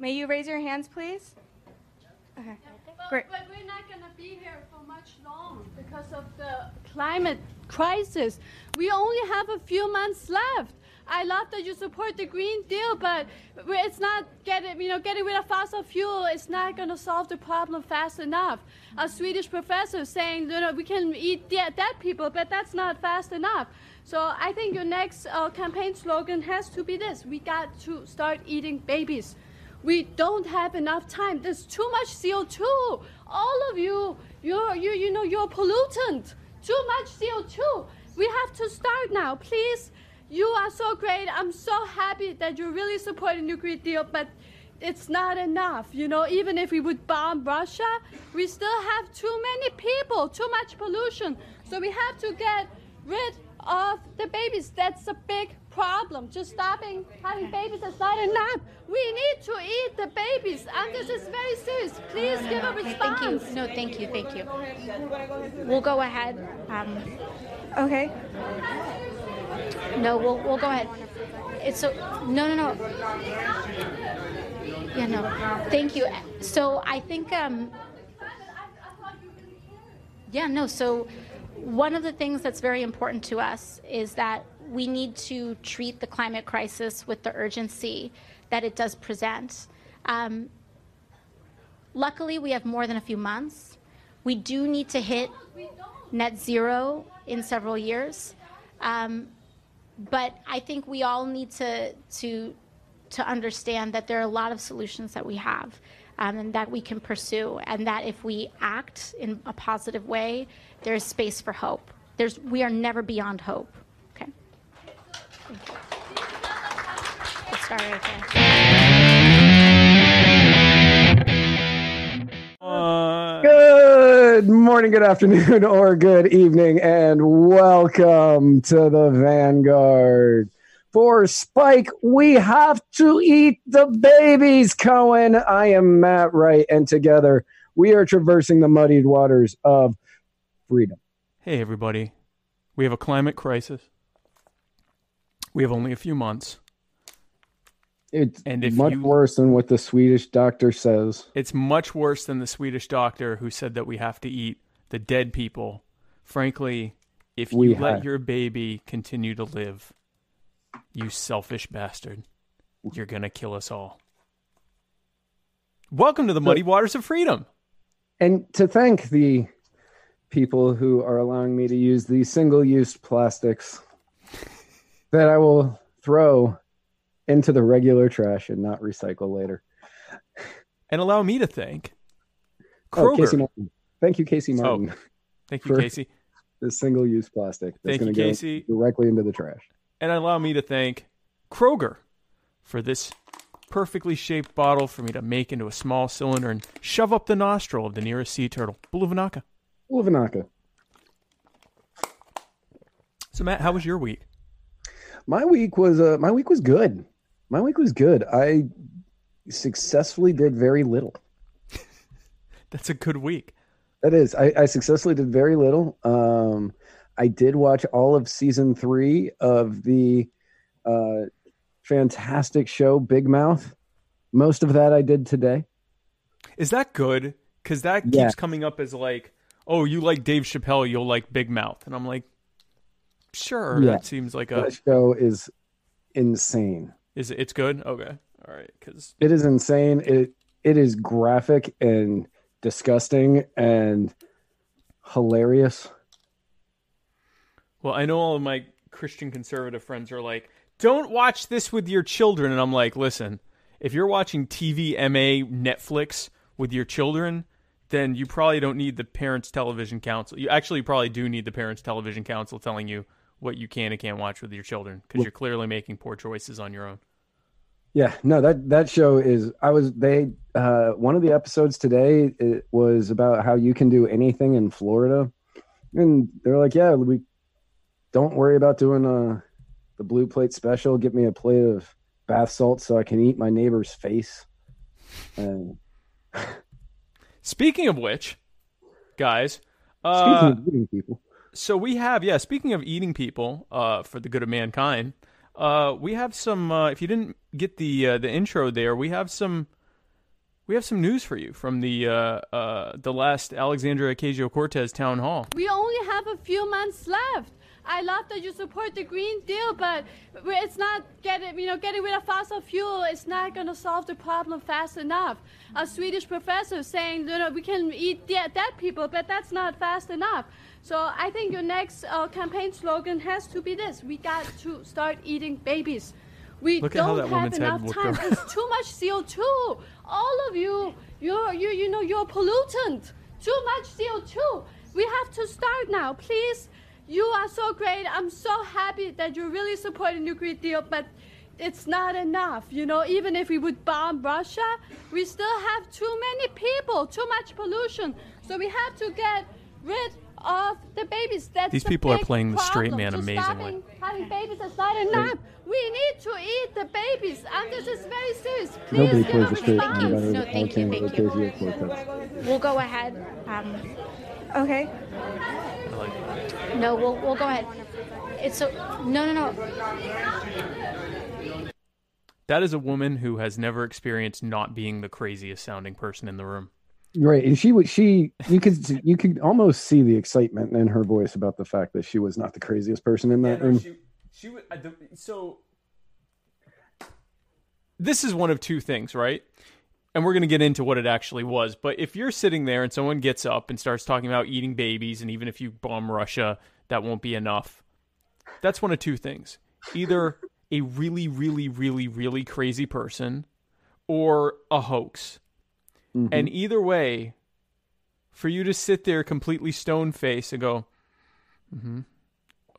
May you raise your hands, please? Okay. Great. But we're not going to be here for much long because of the climate crisis. We only have a few months left. I love that you support the Green Deal, but it's not getting, you know, getting rid of fossil fuel. It's not going to solve the problem fast enough. A Swedish professor saying, you know, we can eat dead, dead people, but that's not fast enough. So I think your next uh, campaign slogan has to be this: We got to start eating babies. We don't have enough time. There's too much CO2. All of you, you're, you, you know, you're pollutant. Too much CO2. We have to start now, please. You are so great. I'm so happy that you're really supporting the Green Deal, but it's not enough. You know, even if we would bomb Russia, we still have too many people, too much pollution. So we have to get rid of the babies. That's a big problem. Just stopping having babies is not enough. We need to eat the babies, and this is very serious. Please give a response. Thank you. No, thank you, thank you. We'll go ahead. Um, Okay. no, we'll we'll go ahead. It's so no, no, no. Yeah, no. Thank you. So I think um, yeah, no. So one of the things that's very important to us is that we need to treat the climate crisis with the urgency that it does present. Um, luckily, we have more than a few months. We do need to hit net zero in several years. Um, but I think we all need to, to, to understand that there are a lot of solutions that we have um, and that we can pursue, and that if we act in a positive way, there is space for hope. There's, we are never beyond hope. Let's start right there. Good morning, good afternoon, or good evening, and welcome to the Vanguard. For Spike, we have to eat the babies, Cohen. I am Matt Wright, and together we are traversing the muddied waters of freedom. Hey, everybody. We have a climate crisis. We have only a few months. It's And if much you- worse than what the Swedish doctor says. It's much worse than the Swedish doctor who said that we have to eat the dead people. Frankly, if you We let have- your baby continue to live, you selfish bastard, you're going to kill us all. Welcome to the muddy waters of freedom. And to thank the people who are allowing me to use the single use plastics that I will throw into the regular trash and not recycle later. And allow me to thank Oh, Kroger. Casey Martin. Thank you, Casey oh, Martin. Thank you, Casey. The single use plastic that's going to go Casey. directly into the trash. And allow me to thank Kroger for this perfectly shaped bottle for me to make into a small cylinder and shove up the nostril of the nearest sea turtle, Buluvanaka. Ulivanaka. So, Matt, how was your week? My week was uh, my week was good. My week was good. I successfully did very little. That's a good week. That is, I, I successfully did very little. Um, I did watch all of season three of the uh, fantastic show Big Mouth. Most of that I did today. Is that good? Because that keeps Yeah. coming up as like, oh, you like Dave Chappelle, you'll like Big Mouth. And I'm like, sure, Yeah. that seems like a. That show is insane. Is it, it's good? Okay. All right. Because It is insane. It it is graphic and disgusting and hilarious. Well, I know all of my Christian conservative friends are like, don't watch this with your children. And I'm like, listen, if you're watching TV, MA, Netflix with your children, then you probably don't need the Parents Television Council. You actually probably do need the Parents Television Council telling you what you can and can't watch with your children because you're clearly making poor choices on your own. Yeah, no that that show is. I was they uh, one of the episodes today it was about how you can do anything in Florida, and they're like, yeah, we don't worry about doing uh, the blue plate special. Get me a plate of bath salts so I can eat my neighbor's face. And Speaking of which, guys, uh, speaking of eating people, so we have yeah speaking of eating people uh, for the good of mankind uh, we have some uh, if you didn't get the uh, the intro there we have some we have some news for you from the uh, uh, the last Alexandria Ocasio Cortez town hall. We only have a few months left. I love that you support the Green Deal, but it's not getting, you know, getting rid of fossil fuel. It's not going to solve the problem fast enough. A Swedish professor saying, you know, we can eat dead, dead people, but that's not fast enough. So I think your next uh, campaign slogan has to be this: We got to start eating babies. We Look don't have enough time. It's too much CO2. All of you, you're, you, you know, you're pollutant. Too much CO2. We have to start now, please. You are so great. I'm so happy that you're really supporting the Green Deal, but it's not enough. You know, even if we would bomb Russia, we still have too many people, too much pollution. So we have to get rid of the babies. That's These people are playing the straight man Just amazingly. stopping Having babies is not enough. We need to eat the babies, and this is very serious. Please Nobody give plays a a straight man No, thank you, thank you. We'll go ahead. Um, Okay. I like it. no, we'll we'll go ahead. It's so no no no. That is a woman who has never experienced not being the craziest sounding person in the room. Right, and she would she you could you could almost see the excitement in her voice about the fact that she was not the craziest person in that room. she, she would, uh, so this is one of two things, right? And we're going to get into what it actually was. But if you're sitting there and someone gets up and starts talking about eating babies, and even if you bomb Russia, that won't be enough. That's one of two things. Either a really, really, really, really crazy person or a hoax. And either way, for you to sit there completely stone faced and go, mm-hmm,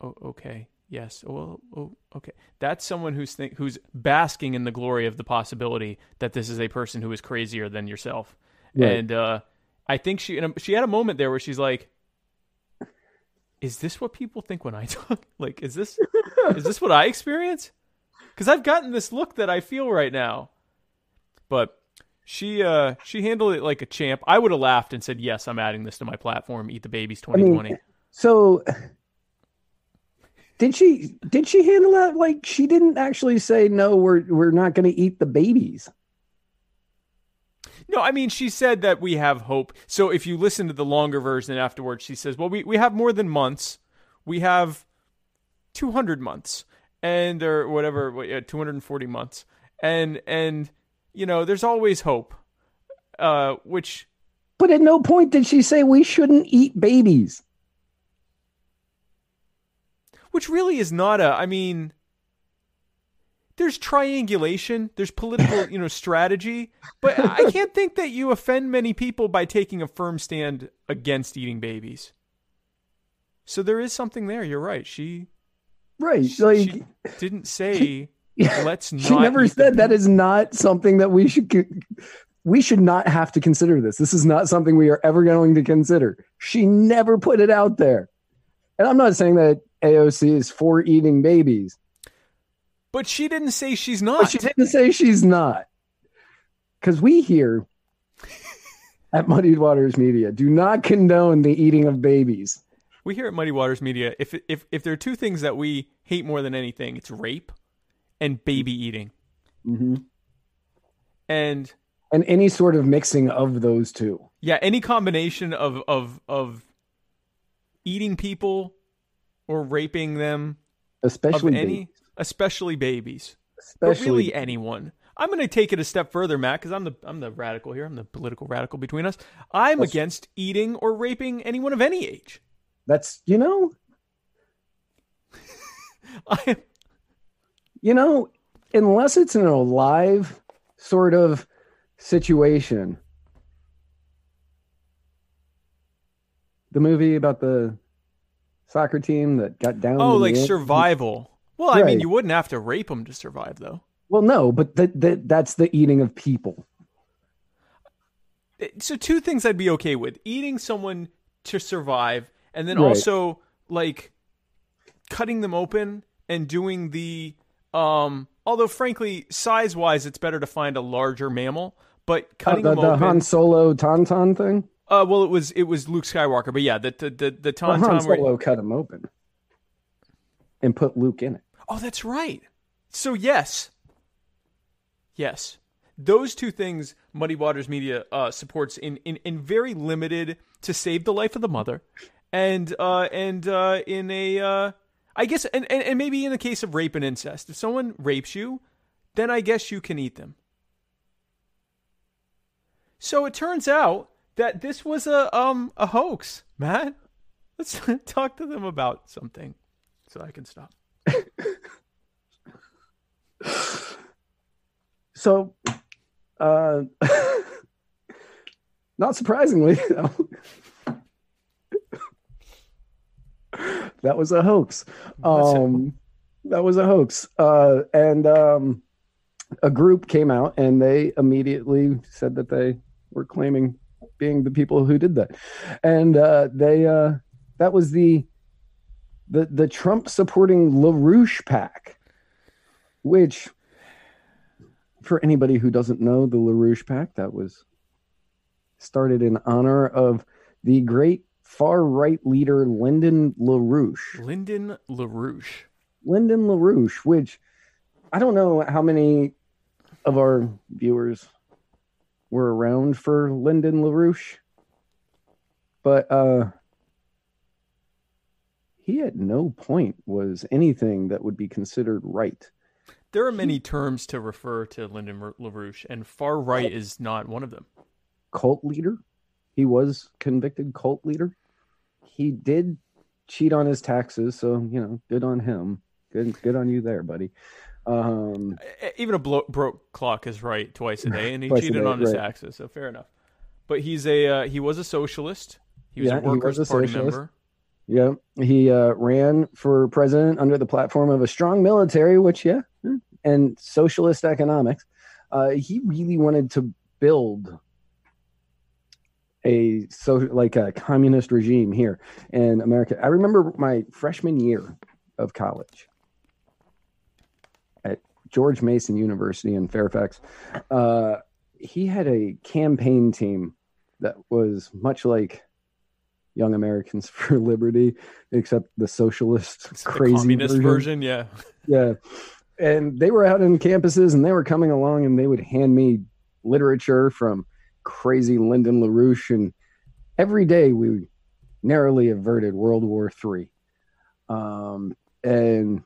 oh, okay, yes, well, oh, okay. That's someone who's think, who's basking in the glory of the possibility that this is a person who is crazier than yourself. Right. And uh, I think she she had a moment there where she's like, "Is this what people think when I talk? Like, is this is this what I experience? Because I've gotten this look that I feel right now." But she uh she handled it like a champ. I would have laughed and said, "Yes, I'm adding this to my platform. Eat the babies 2020." So did she did she handle that like she didn't actually say no we're we're not going to eat the babies. No, I mean she said that we have hope. So if you listen to the longer version afterwards, she says, "Well, we, we have more than months. We have 200 months and or whatever, yeah, 240 months. And and you know, there's always hope." Uh which But at no point did she say we shouldn't eat babies. Which really is not a I mean there's triangulation, there's political, you know, strategy, but I can't think that you offend many people by taking a firm stand against eating babies. So there is something there. You're right. She Right. she, like she didn't say let's not she never said that is not something that we should we should not have to consider this this is not something we are ever going to consider she never put it out there and i'm not saying that aoc is for eating babies. But she didn't say she's but not. she didn't say she's not. Because we here at muddied waters media do not condone the eating of babies. We here at Muddy Waters Media, if if if there are two things that we hate more than anything, it's rape and baby eating. hmm And and any sort of mixing of those two. Yeah, any combination of of of eating people or raping them especially any, babies. especially babies, especially but really anyone. I'm going to take it a step further, Matt, because I'm the I'm the radical here. I'm the political radical between us. I'm That's- against eating or raping anyone of any age. that's you know I you know, unless it's in a live sort of situation. The movie about the soccer team that got down. Oh, like survival. Well, I mean, you wouldn't have to rape them to survive, though. Well, no, but that that that's the eating of people. Eh, So, two things I'd be okay with: eating someone to survive, and then Right. also like cutting them open and doing the. Um, although, frankly, size-wise, it's better to find a larger mammal. But Uh, cutting the, them the open. Han Solo Tauntaun thing. Uh, well, it was it was Luke Skywalker, but yeah, the the the, the Well, Han tauntaun. where- Solo cut him open and put Luke in it. Oh, that's right. So yes, yes, those two things Muddy Waters Media uh, supports in, in in very limited to save the life of the mother, and uh, and uh, in a uh, I guess and, and and maybe in the case of rape and incest, if someone rapes you, then I guess you can eat them. So it turns out that this was a um a hoax, Matt. Let's talk to them about something so I can stop. So, uh, not surprisingly, that was a hoax. Um, that was a hoax. Uh, and um, a group came out and they immediately said that they were claiming being the people who did that, and uh, they uh, that was the the the Trump supporting LaRouche PAC, which for anybody who doesn't know the LaRouche PAC, that was started in honor of the great far right leader Lyndon LaRouche. Lyndon LaRouche. Lyndon LaRouche, which I don't know how many of our viewers were around for Lyndon LaRouche, but uh, he at no point was anything that would be considered right. There are many terms to refer to Lyndon LaRouche, and far right is not one of them. Cult leader. He was convicted cult leader. He did cheat on his taxes, so you know, good on him. Good, good on you there, buddy. Um, Even a blo- broke clock is right twice a day, and he cheated day, on his right. taxes, so fair enough. But he's a uh, he was a socialist. He was Yeah, a he was a Party socialist. member. Yeah, he uh, ran for president under the platform of a strong military, which yeah, and socialist economics. Uh, he really wanted to build a so like a communist regime here in America. I remember my freshman year of college George Mason University in Fairfax. Uh, he had a campaign team that was much like Young Americans for Liberty, except the socialist It's the communist version. version, yeah. Yeah. And they were out in campuses and they were coming along and they would hand me literature from crazy Lyndon LaRouche. And every day we narrowly averted World War III. Um, and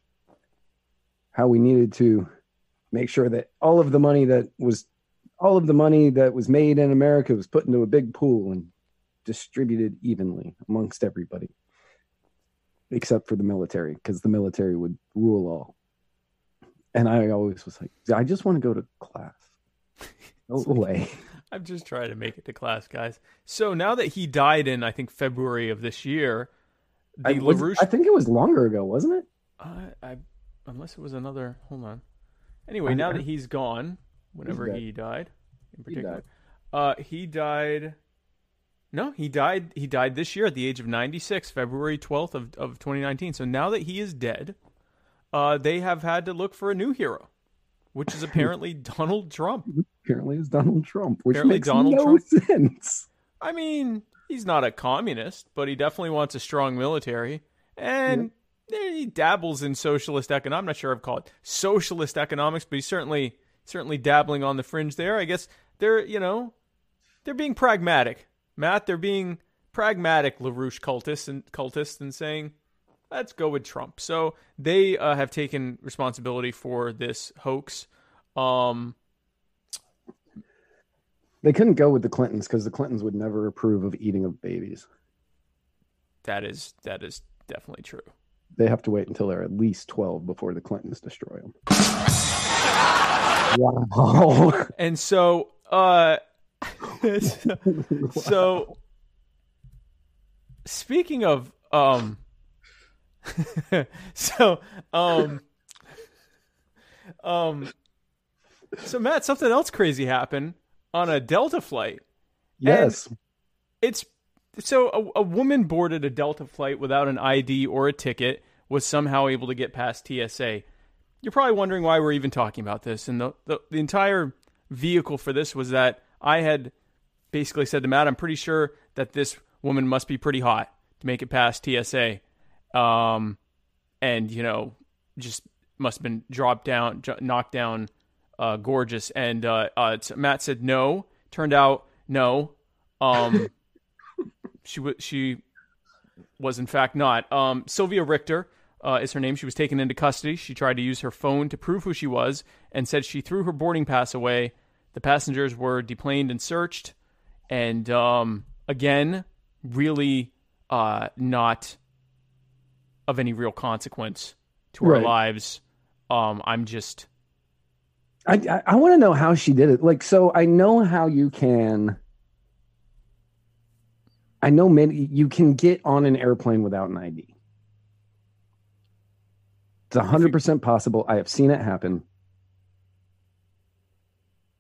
how we needed to make sure that all of the money that was all of the money that was made in America was put into a big pool and distributed evenly amongst everybody except for the military because the military would rule all and i always was like i just want to go to class go away I'm just trying to make it to class, guys. So now that he died in, I think February of this year, the I, was- LaRouche. I think it was longer ago wasn't it I, I, unless it was another. Hold on. Anyway, now that he's gone, whenever dead. he died, in He particular, died. uh, he died. No, he died. He died this year at the age of 96, February 12th of of 2019. So now that he is dead, uh, they have had to look for a new hero, which is apparently Donald Trump. apparently it's donald trump which Apparently makes Donald no Trump- sense I mean, he's not a communist, but he definitely wants a strong military, and he dabbles in socialist economics. I'm not sure I've called it socialist economics, but he's certainly certainly dabbling on the fringe there. I guess they're you know they're being pragmatic, Matt. They're being pragmatic LaRouche cultists and cultists and saying. Let's go with Trump. So they uh, have taken responsibility for this hoax. Um, they couldn't go with the clintons because the clintons would never approve of eating of babies that is that is definitely true. They have to wait until they're at least 12 before the clintons destroy them wow. And so, uh, so speaking of, um, so, um, um, so Matt, something else crazy happened on a Delta flight. yes. It's so a, a woman boarded a Delta flight without an ID or a ticket was somehow able to get past TSA. You're probably wondering why we're even talking about this. And the, the, the entire vehicle for this was that I had basically said to Matt, I'm pretty sure that this woman must be pretty hot to make it past TSA. Um, and, you know, just must have been dropped down, knocked down uh, gorgeous. And uh, uh, Matt said no. Turned out no. Um, she was she was in fact not. Um, Sylvia Richter uh, is her name. She was taken into custody. She tried to use her phone to prove who she was and said she threw her boarding pass away. The passengers were deplaned and searched. And um, again, really uh, not of any real consequence to our lives. Um, I'm just I I, I want to know how she did it. Like, so I know how you can. I know many you can get on an airplane without an ID. It's hundred percent possible. I have seen it happen,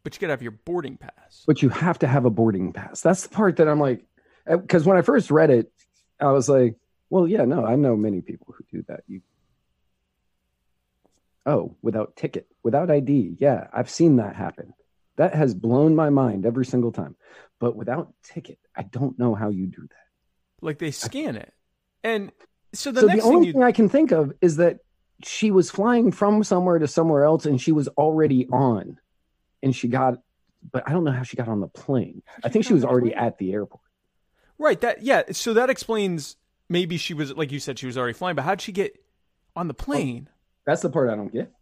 but you gotta have your boarding pass. but you have to have a boarding pass. That's the part that I'm like, because when I first read it, I was like, well, yeah, no, I know many people who do that. You, oh, without ticket, without ID, yeah, I've seen that happen. That has blown my mind every single time. But without ticket, I don't know how you do that. Like they scan it, and so the so next the only thing thing I can think of is that she was flying from somewhere to somewhere else, and she was already on, and she got. But I don't know how she got on the plane. I think she was already plane? at the airport. right that yeah. So that explains maybe she was like you said she was already flying, but how'd she get on the oh, plane? That's the part I don't get.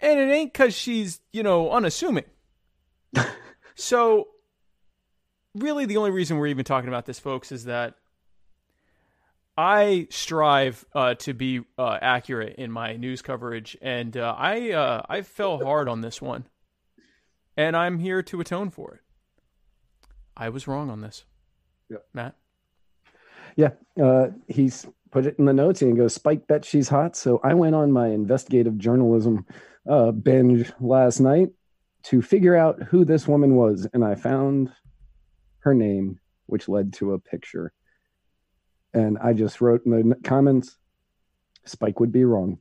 And it ain't because she's, you know, unassuming. so, really, the only reason we're even talking about this, folks, is that I strive uh, to be uh, accurate in my news coverage, and uh, I uh, I fell hard on this one, and I'm here to atone for it. I was wrong on this. Yep. Matt. Yeah, uh, he's put it in the notes and he goes, Spike bet she's hot. So I went on my investigative journalism uh, binge last night to figure out who this woman was. And I found her name, which led to a picture. And I just wrote in the comments, Spike would be wrong.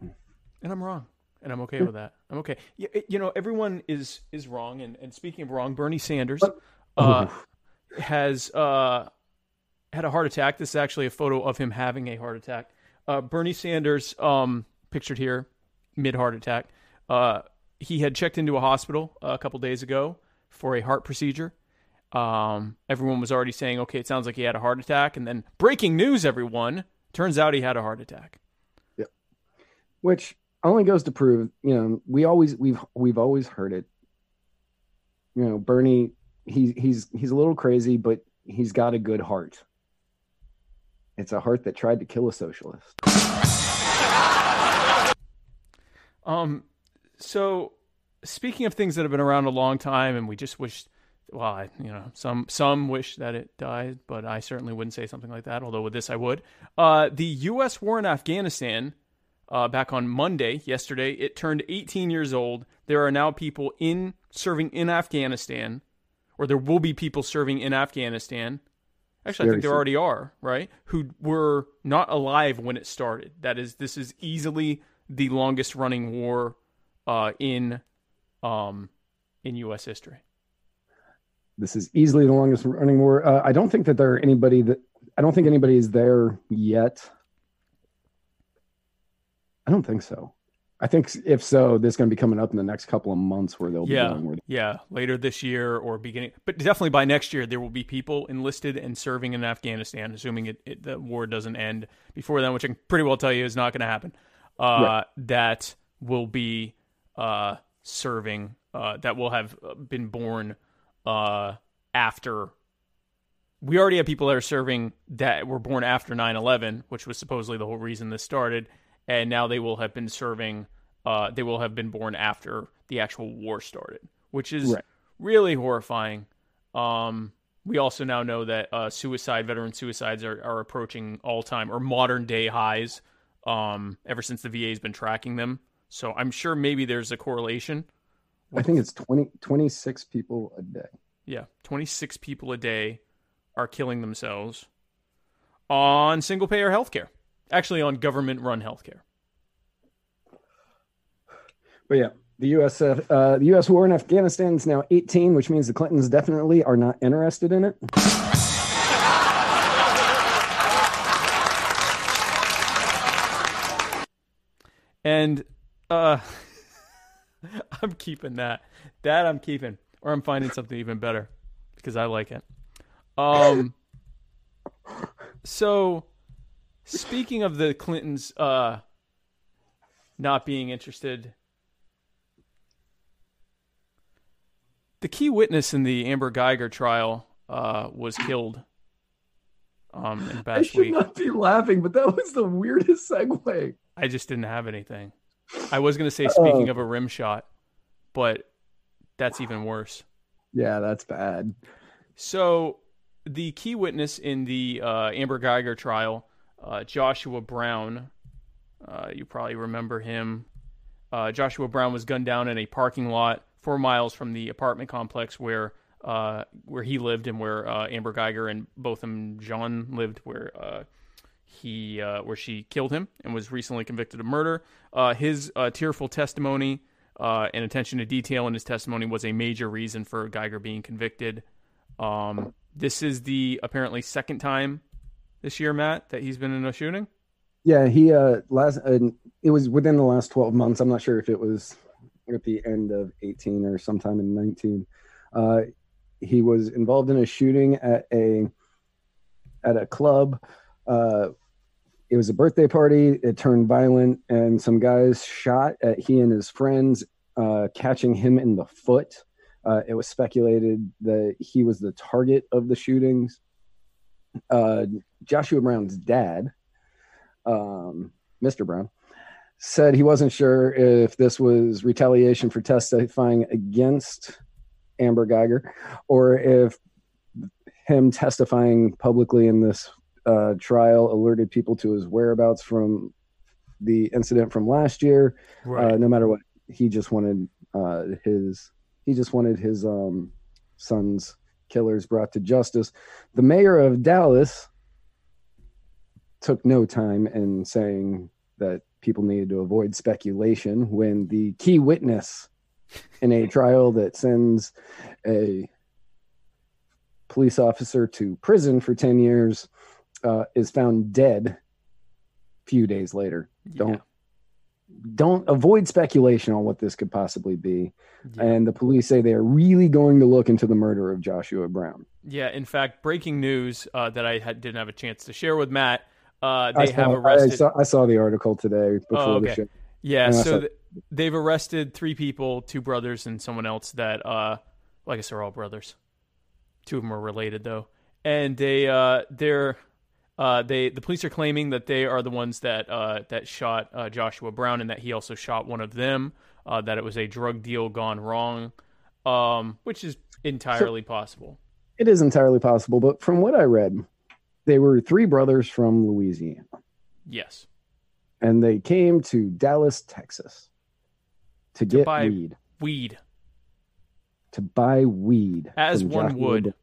and I'm wrong, and I'm okay with that. I'm okay. You, you know, everyone is is wrong, and, and speaking of wrong, Bernie Sanders uh, has uh, had a heart attack. This is actually a photo of him having a heart attack. Uh, Bernie Sanders, um, pictured here, mid heart attack. Uh, he had checked into a hospital a couple days ago for a heart procedure. Um, everyone was already saying, okay, it sounds like he had a heart attack. And then breaking news, everyone. Turns out he had a heart attack. which only goes to prove you know we always we've we've always heard it you know bernie he he's he's a little crazy but he's got a good heart it's a heart that tried to kill a socialist Um, so speaking of things that have been around a long time, and we just wish, well, I, you know, some some wish that it died, but I certainly wouldn't say something like that. Although with this, I would. Uh, the U.S. war in Afghanistan. Uh, back on Monday, yesterday, it turned 18 years old. There are now people in serving in Afghanistan, or there will be people serving in Afghanistan. Actually, I think there already are, right? Who were not alive when it started. That is, this is easily the longest running war uh, in um, in U.S. history. this is easily the longest running war uh, i don't think that there are anybody that i don't think anybody is there yet i don't think so i think if so this is going to be coming up in the next couple of months where they'll be Yeah, going where yeah, later this year or beginning, but definitely by next year there will be people enlisted and serving in Afghanistan, assuming it, it the war doesn't end before then, which I can pretty well tell you is not going to happen. Uh, Right. That will be uh, serving. Uh, that will have been born uh, after. We already have people that are serving that were born after 9/11, which was supposedly the whole reason this started, and now they will have been serving. Uh, they will have been born after the actual war started, which is Right. really horrifying. Um, we also now know that uh, suicide, veteran suicides, are, are approaching all time or modern day highs. Um, ever since the VA has been tracking them, so I'm sure maybe there's a correlation. i think it's 20 26 people a day Yeah, 26 people a day are killing themselves on single payer healthcare. Actually, on government run healthcare. But yeah, the U.S. Uh, uh, the U.S. war in Afghanistan is now 18, which means the Clintons definitely are not interested in it. And uh, I'm keeping that. That I'm keeping, or I'm finding something even better because I like it. Um. So, speaking of the Clintons, uh, not being interested, the key witness in the Amber Geiger trial uh, was killed. Um, in I should week. not be laughing, but that was the weirdest segue. I just didn't have anything. I was going to say, speaking of a rim shot, but that's even worse. Yeah, that's bad. So, the key witness in the uh, Amber Geiger trial, uh, Joshua Brown, uh, you probably remember him. Uh, Joshua Brown was gunned down in a parking lot four miles from the apartment complex where uh, where he lived and where uh, Amber Geiger and Botham Jean lived, where uh, he uh, where she killed him and was recently convicted of murder. Uh, his uh, tearful testimony uh, and attention to detail in his testimony was a major reason for Geiger being convicted. Um, this is the apparently second time this year, Matt, that he's been in a shooting. Yeah, he uh last uh, it was within the last 12 months. I'm not sure if it was at the end of 18 or sometime in 19. Uh he was involved in a shooting at a at a club. Uh it was a birthday party. It turned violent and some guys shot at he and his friends uh catching him in the foot. Uh, it was speculated that he was the target of the shootings. Uh, Joshua Brown's dad, um, Mr. Brown, said he wasn't sure if this was retaliation for testifying against Amber Geiger or if him testifying publicly in this uh, trial alerted people to his whereabouts from the incident from last year. Uh, no matter what, he just wanted uh, his he just wanted his um, son's killers brought to justice. The mayor of Dallas took no time in saying that people needed to avoid speculation when the key witness in a trial that sends a police officer to prison for 10 years uh, is found dead a few days later. Don't don't avoid speculation on what this could possibly be. Yeah. And the police say they are really going to look into the murder of Joshua Brown. Yeah, in fact, breaking news uh, that I had, didn't have a chance to share with Matt. Uh, I they have saw, arrested. I saw, I saw the article today before Oh, the show. Yeah, And so th- they've arrested three people, two brothers and someone else that uh well, I guess they're all brothers. Two of them are related though. And they uh they're uh they the police are claiming that they are the ones that uh that shot uh Joshua Brown and that he also shot one of them, uh that it was a drug deal gone wrong. Um which is entirely possible. It is entirely possible, but from what I read, they were three brothers from Louisiana, Yes. and they came to Dallas, Texas, to get buy- weed. Weed. To buy weed, As one Joshua would.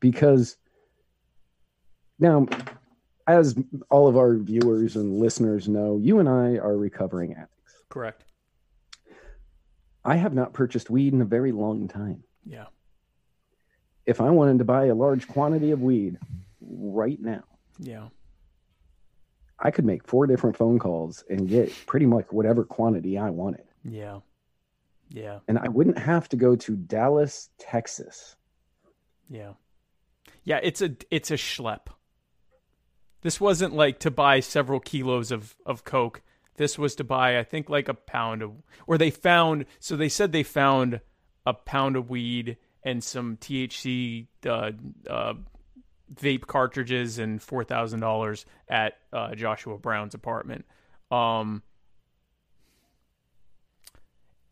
Because now, as all of our viewers and listeners know, you and I are recovering addicts. Correct. I have not purchased weed in a very long time. Yeah. If I wanted to buy a large quantity of weed right now, Yeah. I could make four different phone calls and get pretty much whatever quantity I wanted. Yeah. Yeah. And I wouldn't have to go to Dallas, Texas. Yeah. Yeah, it's a it's a schlep. This wasn't like to buy several kilos of of coke. This was to buy I think like a pound of or they found so they said they found a pound of weed and some THC uh, uh, vape cartridges and $4,000 at uh, Joshua Brown's apartment. Um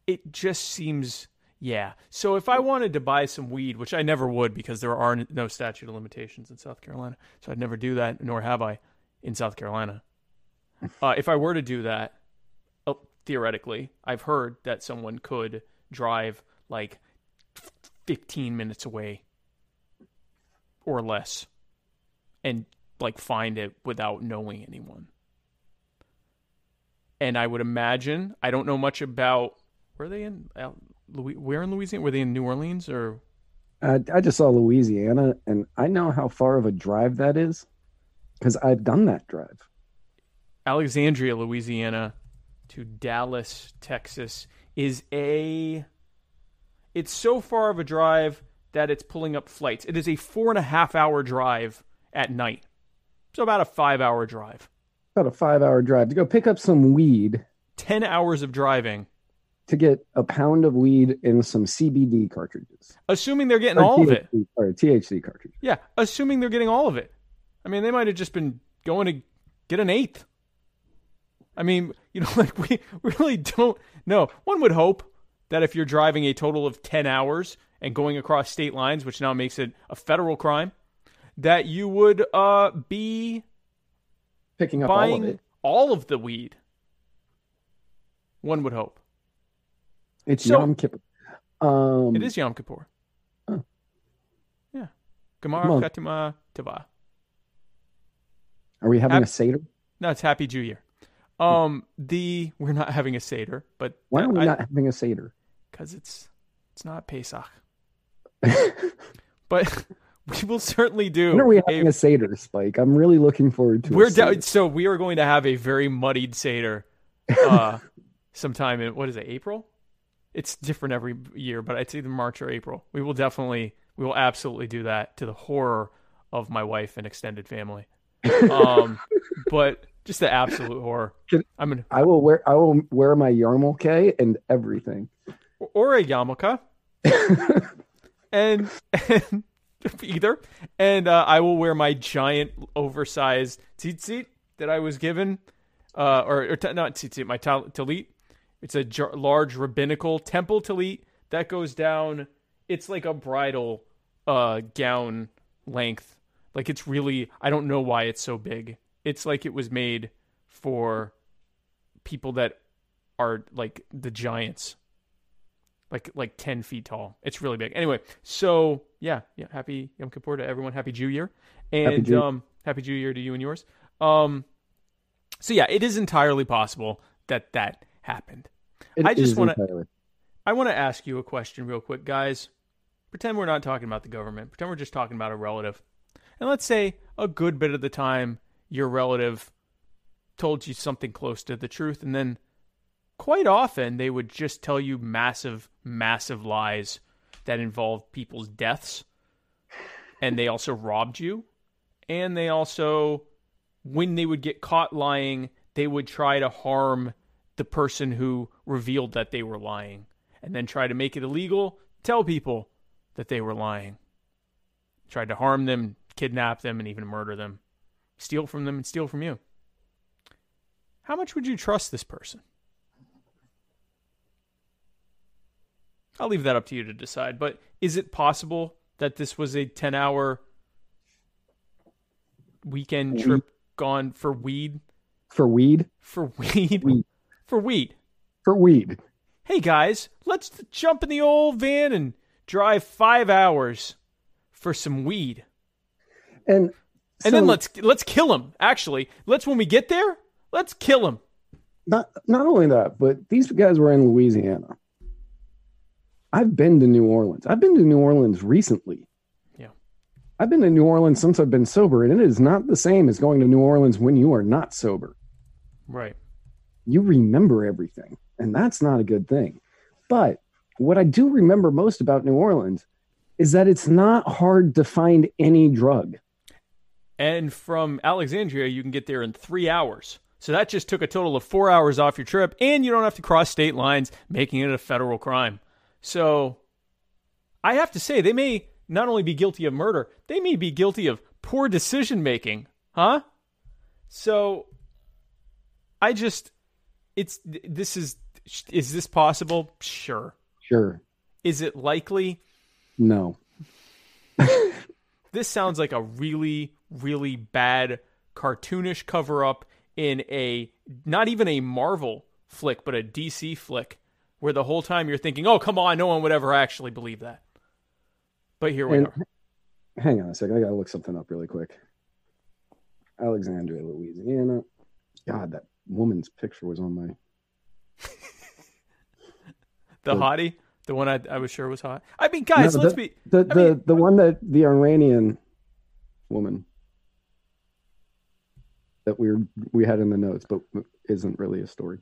it just seems yeah. So if I wanted to buy some weed, which I never would because there are no statute of limitations in South Carolina, so I'd never do that, nor have I in South Carolina. Uh, if I were to do that, uh, theoretically, I've heard that someone could drive like 15 minutes away or less and like find it without knowing anyone. And I would imagine, I don't know much about were they in where in Louisiana? Were they in New Orleans or I, I just saw Louisiana, and I know how far of a drive that is because I've done that drive. Alexandria, Louisiana to Dallas, Texas is a. It's so far of a drive that it's pulling up flights. It is a four and a half hour drive at night. So about a five hour drive. About a five hour drive to go pick up some weed 10 hours of driving, to get a pound of weed in some CBD cartridges. assuming they're getting Or all of it. THC Or THC cartridges. Yeah, assuming they're getting all of it. I mean, they might have just been going to get an eighth. I mean, you know, like we really don't know. One would hope that if you're driving a total of 10 hours and going across state lines, which now makes it a federal crime, that you would uh, be Picking up all of it. all of the weed. One would hope. It's So- Yom Kippur. Um, It is Yom Kippur. Oh. Yeah. Gemara Come. Fatima Tava. Are we having Hap- a Seder? No, it's Happy Jew Year. Um, the we're not having a seder, but Why are we I- not having a Seder? because it's it's not Pesach. but we will certainly do. When are we having a Seder, Spike? I'm really looking forward to we're a so we are going to have a very muddied seder, uh, sometime in what is it April? It's different every year, but it's either March or April. We will definitely, we will absolutely do that to the horror of my wife and extended family. Um, but just the absolute horror. I'm gonna I will wear I will wear my yarmulke and everything. or a yarmulke. and, and either and uh, I will wear my giant oversized tzitzit that I was given uh, or, or t- not tzitzit my tal- talit it's a jar- large rabbinical temple talit that goes down it's like a bridal uh, gown length like it's really I don't know why it's so big it's like it was made for people that are like the giants like like 10 feet tall. It's really big. Anyway, so yeah, yeah, happy Yom Kippur to everyone. Happy Jew year. And Jew- um happy Jew year to you and yours. Um so yeah, it is entirely possible that that happened. It I just wanna- I want to ask you a question real quick, guys. Pretend we're not talking about the government. Pretend we're just talking about a relative. And let's say a good bit of the time your relative told you something close to the truth and then quite often they would just tell you massive massive lies that involved people's deaths and they also robbed you and they also when they would get caught lying they would try to harm the person who revealed that they were lying and then try to make it illegal tell people that they were lying tried to harm them kidnap them and even murder them steal from them and steal from you how much would you trust this person I'll leave that up to you to decide. But is it possible that this was a 10 hour weekend Weed. trip gone for weed? for weed. For weed? Weed. For weed. For weed. Hey guys, let's jump in the old van and drive five hours for some weed. And And then let's let's kill him. Actually, let's when we get there, let's kill him. not not only that, but these guys were in Louisiana. I've been to New Orleans. I've been to New Orleans recently. Yeah. I've been to New Orleans since I've been sober, and it is not the same as going to New Orleans when you are not sober. Right. You remember everything, and that's not a good thing. But what I do remember most about New Orleans is that it's not hard to find any drug. And from Alexandria, you can get there in three hours. So that just took a total of four hours off your trip, and you don't have to cross state lines, making it a federal crime. So I have to say, they may not only be guilty of murder, they may be guilty of poor decision making. Huh? So I just, it's, this is, is this possible? Sure. Sure. Is it likely? No. this sounds like a really really bad cartoonish cover up in a not even a Marvel flick but a DC flick where the whole time you're thinking oh come on no one would ever actually believe that but here we And- are Hang on a second. I gotta look something up really quick. Alexandria, Louisiana. God, that woman's picture was on my. the hottie the one I, I was sure was hot I mean guys No, let's the, be the I the mean- the one that the Iranian woman that we were, we had in the notes, but isn't really a story.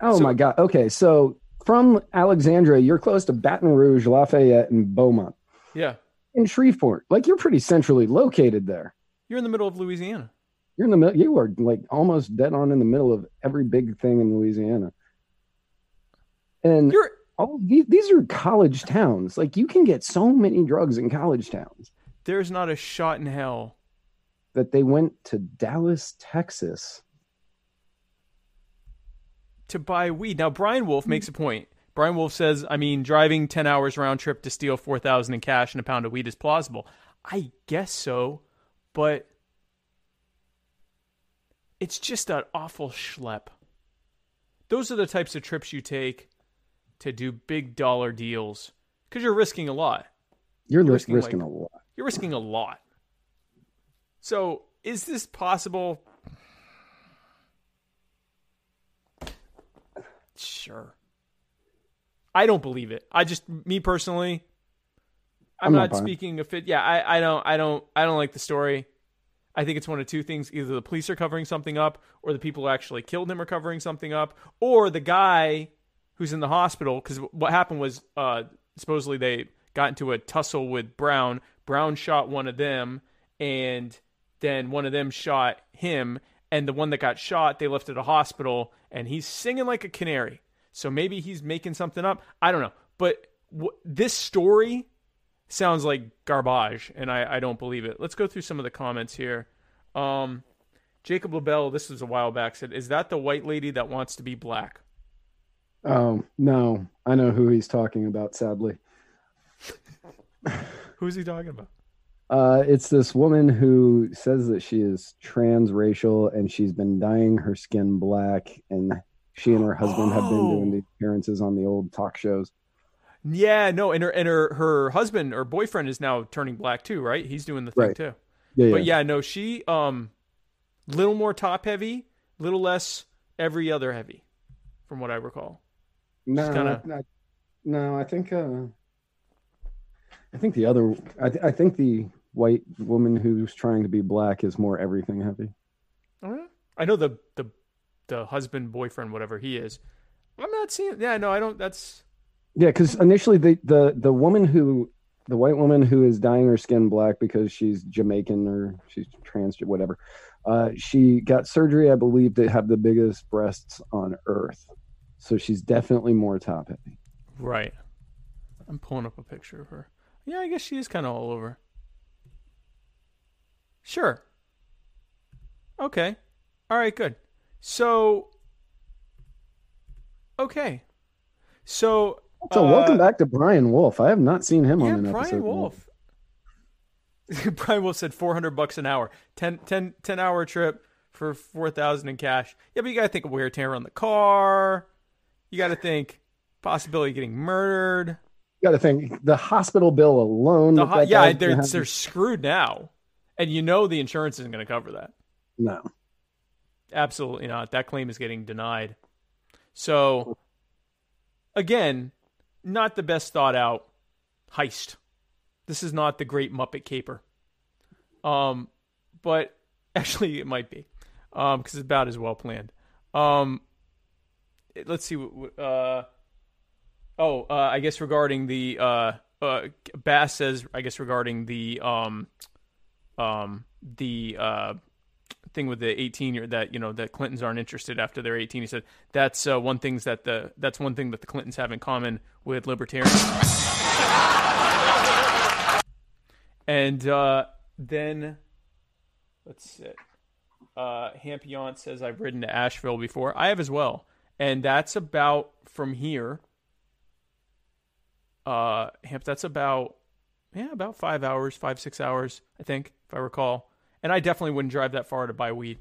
Oh So- my god. Okay, so from Alexandria, you're close to Baton Rouge, Lafayette, and Beaumont. Yeah, In Shreveport, like you're pretty centrally located there. you're in the middle of Louisiana. You're in the middle. You are like almost dead on in the middle of every big thing in Louisiana. And You're all these, these are college towns. Like you can get so many drugs in college towns there's not a shot in hell. that they went to Dallas, Texas. to buy weed. Now Brian Wolf makes a point. Brian Wolf says, I mean, driving 10 hours round trip to steal 4000 in cash and a pound of weed is plausible. I guess so, but it's just an awful schlep. Those are the types of trips you take to do big dollar deals cuz you're risking a lot. You're, You're risking, risking, risking like- a lot. You're risking a lot. So, is this possible? Sure. I don't believe it. I just, me personally, I'm, I'm not not, speaking of it. Yeah, I, I don't, I don't, I don't like the story. I think it's one of two things: either the police are covering something up, or the people who actually killed him are covering something up, or the guy who's in the hospital. Because what happened was, uh, supposedly they got into a tussle with Brown. Brown shot one of them, and then one of them shot him. And the one that got shot, they left at a hospital, and he's singing like a canary. So maybe he's making something up. I don't know. But w- this story sounds like garbage, and I, I don't believe it. Let's go through some of the comments here. Um, Jacob LaBelle, this was a while back, said, Is that the white lady that wants to be black? Oh no, I know who he's talking about. Sadly, Who's he talking about? uh, it's this woman who says that she is transracial and she's been dyeing her skin black, and she and her husband have been doing Oh. the appearances on the old talk shows. Yeah, no, and her and her, her husband or boyfriend is now turning black too, right? He's doing the thing Right. too. Yeah. But yeah, no, she um little more top heavy, little less every other heavy, from what I recall. no, kinda- I- no, I think uh, I think the other, I, th- I think the white woman who's trying to be black is more everything heavy. I know the the the husband, boyfriend, whatever he is. I'm not seeing. Yeah, no, I don't. That's Yeah, because initially the, the the woman who the white woman who is dyeing her skin black because she's Jamaican or she's trans whatever, uh, she got surgery, I believe, to have the biggest breasts on earth. So she's definitely more top heavy. right. I'm pulling up a picture of her. Yeah, I guess she is kind of all over. Sure. Okay. All right. Good. So. Okay. So. So uh, welcome back to Brian Wolf. I have not seen him Yeah, on an Brian episode. Wolf. Brian Wolf said 400 bucks an hour. 10, 10, 10 hour trip for 4000 in cash. Yeah, but you got to think of wear and tear on the car. You got to think possibility of getting murdered. You got to think the hospital bill alone. The ho- that yeah, they're, they're screwed now. And you know the insurance isn't going to cover that. no. Absolutely not. That claim is getting denied. So, again, not the best thought out heist. This is not the great Muppet Caper. Um, but actually, it might be um, because it's about as well planned. Um, let's see. Uh, oh, uh, I guess regarding the uh, uh, Bass says, I guess regarding the um, um, the uh, thing with the 18 year that you know that Clintons aren't interested after they're 18. He said that's uh, one things that the that's one thing that the Clintons have in common with libertarians. and uh, then let's see. Uh, Hampion says I've ridden to Asheville before. I have as well, and that's about from here. Uh, Hamp, that's about yeah, about five hours, five six hours, I think, if I recall. And I definitely wouldn't drive that far to buy weed,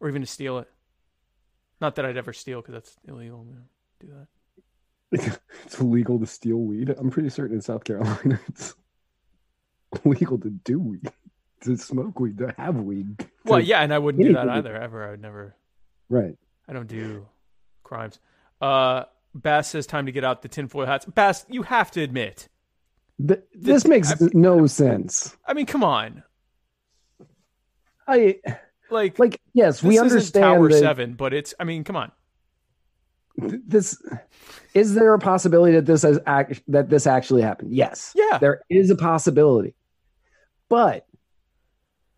or even to steal it. Not that I'd ever steal because that's illegal. Do that. it's illegal to steal weed. I'm pretty certain in South Carolina it's illegal to do weed, to smoke weed, to have weed. Well, yeah, and I wouldn't do that either. Ever, I would never. Right. I don't do crimes. Uh, Bass says time to get out the tinfoil hats. Bass, you have to admit. Th- this makes I- no sense. I mean, come on. I Like, like yes, we understand Tower that, Seven, but it's. I mean, come on. this is there a possibility that this has act, that this actually happened? Yes. Yeah. There is a possibility. But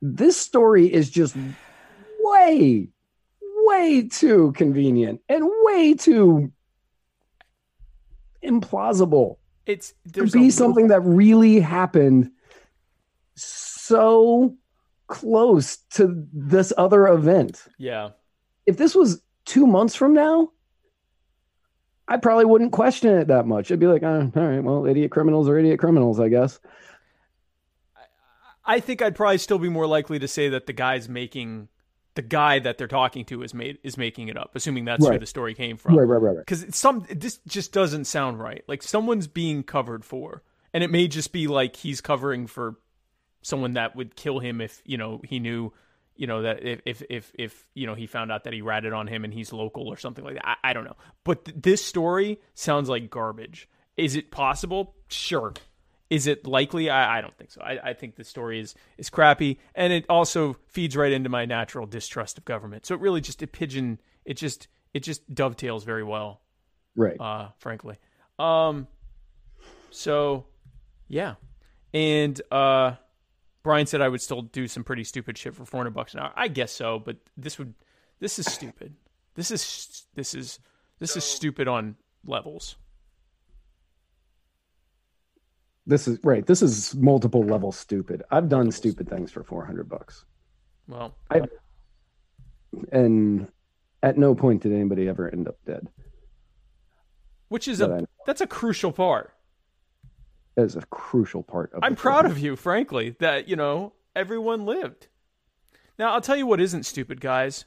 this story is just way way too convenient and way too implausible It's to be a- something that really happened so close to this other event. Yeah. If this was two months from now, I probably wouldn't question it that much. I'd be like, oh, all right, well, idiot criminals are idiot criminals, I guess. I think I'd probably still be more likely to say that the guy's making the guy that they're talking to is made is making it up, assuming that's where the story came from. Right, right, right, right. Because some this just doesn't sound right. Like someone's being covered for, and it may just be like he's covering for someone that would kill him if you know he knew, you know that if if if, if you know he found out that he ratted on him and he's local or something like that. I, I don't know, but th- this story sounds like garbage. Is it possible? Sure. Is it likely? I, I don't think so. I, I think the story is is crappy, and it also feeds right into my natural distrust of government. So it really just a pigeon. It just it just dovetails very well Right. uh, frankly. Um, so yeah, and uh, Brian said I would still do some pretty stupid shit for four hundred bucks an hour. I guess so, but this would this is stupid. This is this is this is stupid on levels. This is right. This is multiple level stupid. I've done stupid things for 400 bucks. Well, And at no point did anybody ever end up dead. which is That I a know. that's a crucial part. That is a crucial part of I'm proud film. of you, frankly, that you know everyone lived. Now I'll tell you what isn't stupid, guys,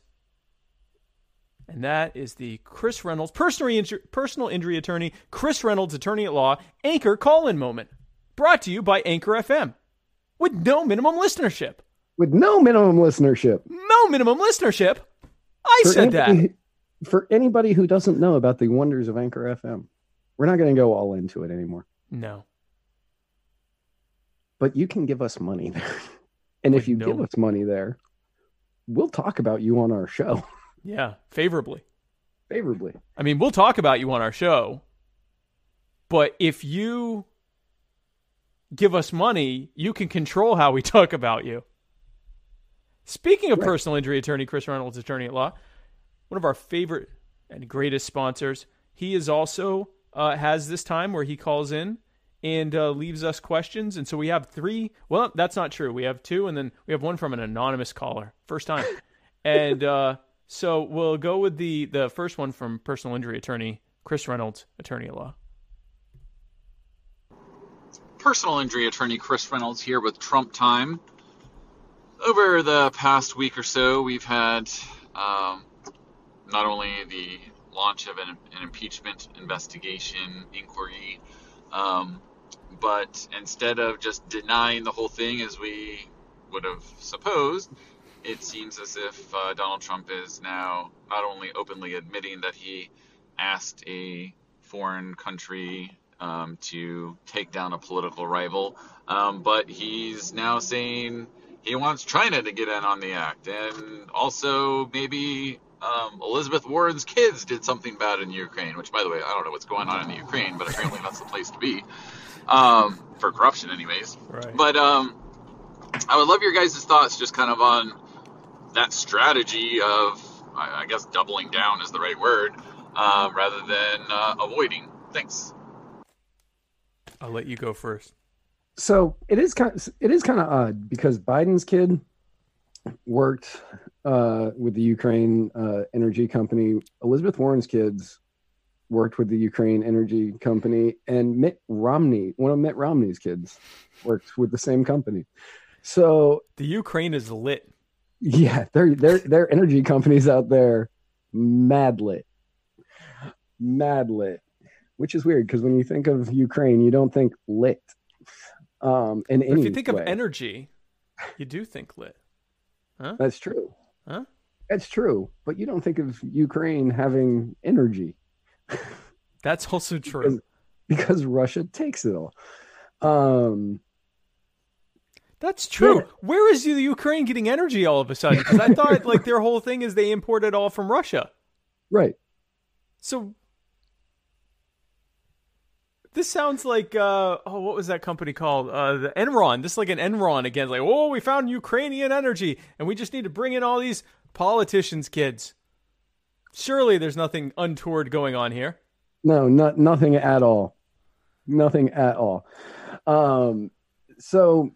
and that is the Chris Reynolds personal injury, personal injury attorney, Chris Reynolds, attorney at law, anchor call-in moment, brought to you by Anchor FM, with no minimum listenership. with no minimum listenership. No minimum listenership. I For said that. For anybody who doesn't know about the wonders of Anchor FM, we're not going to go all into it anymore. No. But you can give us money there. And if you no. give us money there, we'll talk about you on our show Yeah, favorably. favorably. I mean, we'll talk about you on our show, but if you give us money, you can control how we talk about you. Speaking of Right. personal injury attorney, Chris Reynolds, attorney at law, one of our favorite and greatest sponsors, he is also uh, has this time where he calls in and uh, leaves us questions. And so we have three. Well, that's not true. We have two, and then we have one from an anonymous caller. First time. and uh, so we'll go with the the first one from personal injury attorney Chris Reynolds, attorney at law. personal injury attorney Chris Reynolds here with Trump Time. Over the past week or so, we've had um, not only the launch of an, an impeachment investigation inquiry, um, but instead of just denying the whole thing as we would have supposed, it seems as if uh, Donald Trump is now not only openly admitting that he asked a foreign country um, to take down a political rival, um, but he's now saying he wants China to get in on the act, and also maybe um, Elizabeth Warren's kids did something bad in Ukraine. Which, by the way, I don't know what's going on in the Ukraine, but apparently that's the place to be um, for corruption, anyways. Right. But um, I would love your guys' thoughts, just kind of on that strategy of, I I guess, doubling down is the right word, uh, rather than uh, avoiding. Thanks. I'll let you go first. So it is kind of, it is kind of odd because Biden's kid worked uh, with the Ukraine uh, energy company. Elizabeth Warren's kids worked with the Ukraine energy company, and Mitt Romney, one of Mitt Romney's kids, worked with the same company. So The Ukraine is lit. yeah, their their their energy companies out there, mad lit, mad lit, which is weird because when you think of Ukraine, you don't think lit. Um, in if you think way. of energy, you do think lit. That's true. Huh? That's true. But you don't think of Ukraine having energy That's also true. because Russia takes it all. Um, That's true. Yeah. Where is the Ukraine getting energy all of a sudden? Because I thought like their whole thing is they import it all from Russia. right. So This sounds like uh, oh, what was that company called? Uh, the Enron. This is like an Enron again. Like, oh, we found Ukrainian energy, and we just need to bring in all these politicians' kids. Surely, there's nothing untoward going on here. No, not nothing at all. Nothing at all. Um, so